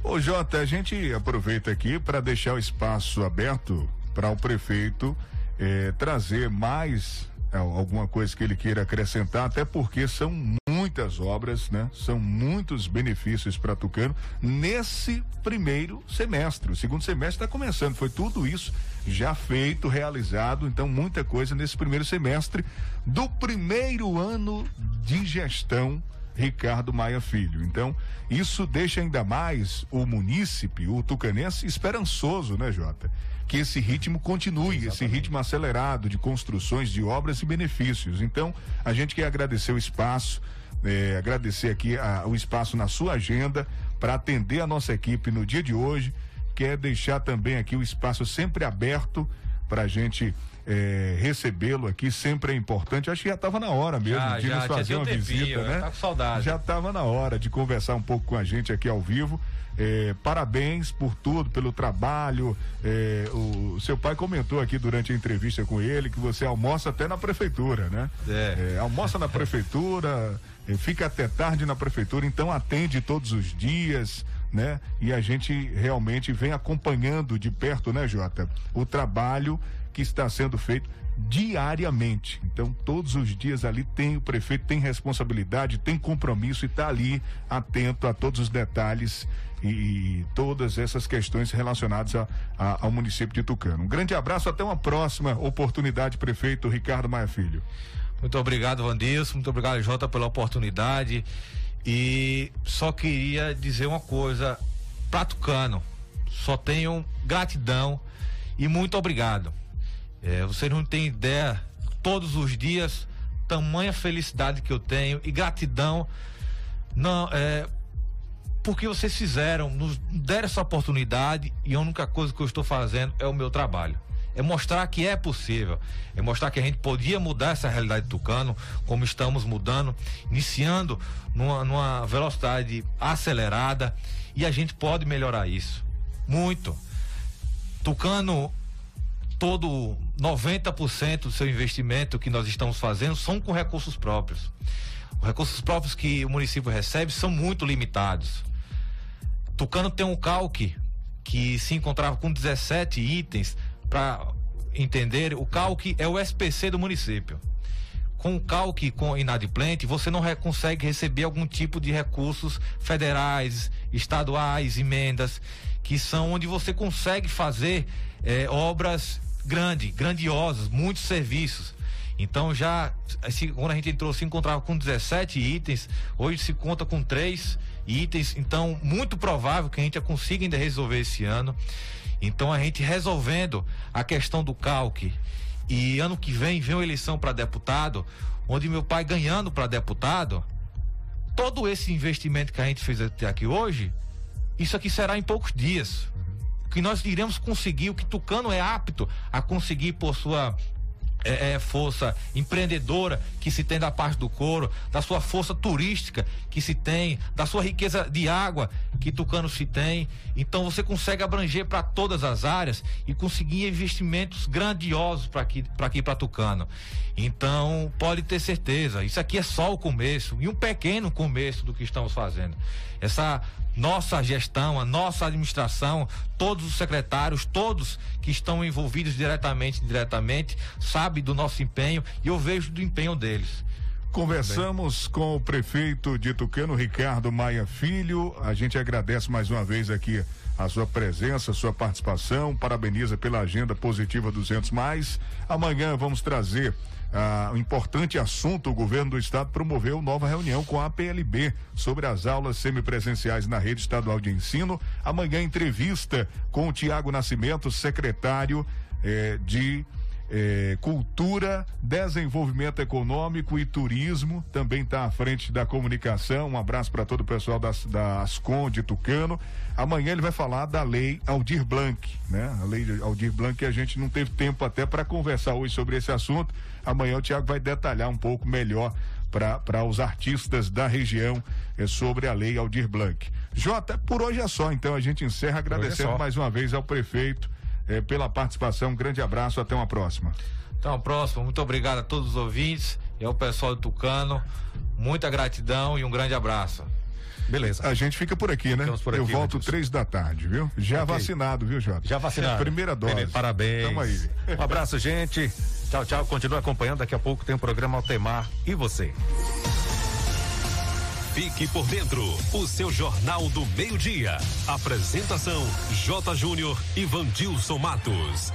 Ô Jota, a gente aproveita aqui para deixar o espaço aberto para o prefeito eh, trazer mais é, alguma coisa que ele queira acrescentar, até porque são muitas obras, né? São muitos benefícios para Tucano nesse primeiro semestre. O segundo semestre está começando, foi tudo isso já feito, realizado, então muita coisa nesse primeiro semestre do primeiro ano de gestão Ricardo Maia Filho. Então, isso deixa ainda mais o munícipe, o tucanense, esperançoso, né, Jota? Que esse ritmo continue, Exatamente. esse ritmo acelerado de construções, de obras e benefícios. Então, a gente quer agradecer o espaço, é, agradecer aqui a, o espaço na sua agenda para atender a nossa equipe no dia de hoje. Quer deixar também aqui o espaço sempre aberto para a gente é, recebê-lo aqui sempre é importante. Acho que já estava na hora mesmo já, de já, nos fazer uma tempinho, visita, né? Tá com saudade. Já estava na hora de conversar um pouco com a gente aqui ao vivo. É, parabéns por tudo, pelo trabalho. É, o seu pai comentou aqui durante a entrevista com ele que você almoça até na prefeitura, né? É. é almoça na prefeitura, fica até tarde na prefeitura, então atende todos os dias. Né? E a gente realmente vem acompanhando de perto, né, Jota, o trabalho que está sendo feito diariamente. Então, todos os dias ali tem o prefeito, tem responsabilidade, tem compromisso e está ali atento a todos os detalhes e, e todas essas questões relacionadas a, a, ao município de Tucano. Um grande abraço, até uma próxima oportunidade, prefeito Ricardo Maia Filho. Muito obrigado, Vandilson. Muito obrigado, Jota, pela oportunidade. E só queria dizer uma coisa para Tucano. Só tenho gratidão e muito obrigado. É, você não tem ideia, todos os dias, tamanha felicidade que eu tenho e gratidão. Não, é, porque vocês fizeram, nos deram essa oportunidade e a única coisa que eu estou fazendo é o meu trabalho. É mostrar que é possível, é mostrar que a gente podia mudar essa realidade Tucano, como estamos mudando, iniciando numa, numa velocidade acelerada e a gente pode melhorar isso. Muito. Tucano todo 90% do seu investimento que nós estamos fazendo são com recursos próprios. Os recursos próprios que o município recebe são muito limitados. Tucano tem um calque que se encontrava com 17 itens para entender, o calque é o SPC do município. Com o calque com inadimplente, você não consegue receber algum tipo de recursos federais, estaduais, emendas, que são onde você consegue fazer eh, obras grande, grandiosos, muitos serviços. Então já, quando a gente entrou, se encontrava com 17 itens, hoje se conta com três itens, então muito provável que a gente consiga ainda resolver esse ano. Então a gente resolvendo a questão do calque e ano que vem vem uma eleição para deputado, onde meu pai ganhando para deputado, todo esse investimento que a gente fez até aqui hoje, isso aqui será em poucos dias. Que nós iremos conseguir, o que Tucano é apto a conseguir por sua é, é, força empreendedora que se tem da parte do couro, da sua força turística que se tem, da sua riqueza de água que Tucano se tem. Então você consegue abranger para todas as áreas e conseguir investimentos grandiosos para aqui para aqui para Tucano. Então pode ter certeza, isso aqui é só o começo e um pequeno começo do que estamos fazendo. Essa nossa gestão, a nossa administração, todos os secretários, todos que estão envolvidos diretamente e indiretamente, sabe do nosso empenho e eu vejo do empenho deles. Conversamos com o prefeito de Tucano, Ricardo Maia Filho. A gente agradece mais uma vez aqui a sua presença, a sua participação. Parabeniza pela agenda positiva 200 mais. Amanhã vamos trazer ah, um importante assunto, o governo do estado promoveu nova reunião com a PLB sobre as aulas semipresenciais na rede estadual de ensino. Amanhã, entrevista com o Tiago Nascimento, secretário eh, de eh, Cultura, Desenvolvimento Econômico e Turismo, também está à frente da comunicação. Um abraço para todo o pessoal das, da Ascom de Tucano. Amanhã ele vai falar da lei Aldir Blanc, né? A lei Aldir Blanc que a gente não teve tempo até para conversar hoje sobre esse assunto. Amanhã o Tiago vai detalhar um pouco melhor para os artistas da região é, sobre a lei Aldir Blanc. Jota, por hoje é só, então a gente encerra é agradecendo é mais uma vez ao prefeito é, pela participação. Um grande abraço, até uma próxima. Até uma próxima, muito obrigado a todos os ouvintes e ao pessoal do Tucano. Muita gratidão e um grande abraço. Beleza. A gente fica por aqui, né? Por aqui, Eu volto três da tarde, viu? Já okay. vacinado, viu, Jota? Já vacinado. Primeira dose. Beleza. Parabéns. Tamo aí. Um abraço, gente. Tchau, tchau. Continue acompanhando. Daqui a pouco tem o um programa Altemar e você. Fique por dentro, o seu Jornal do Meio-Dia. Apresentação: J. Júnior e Vandilson Matos.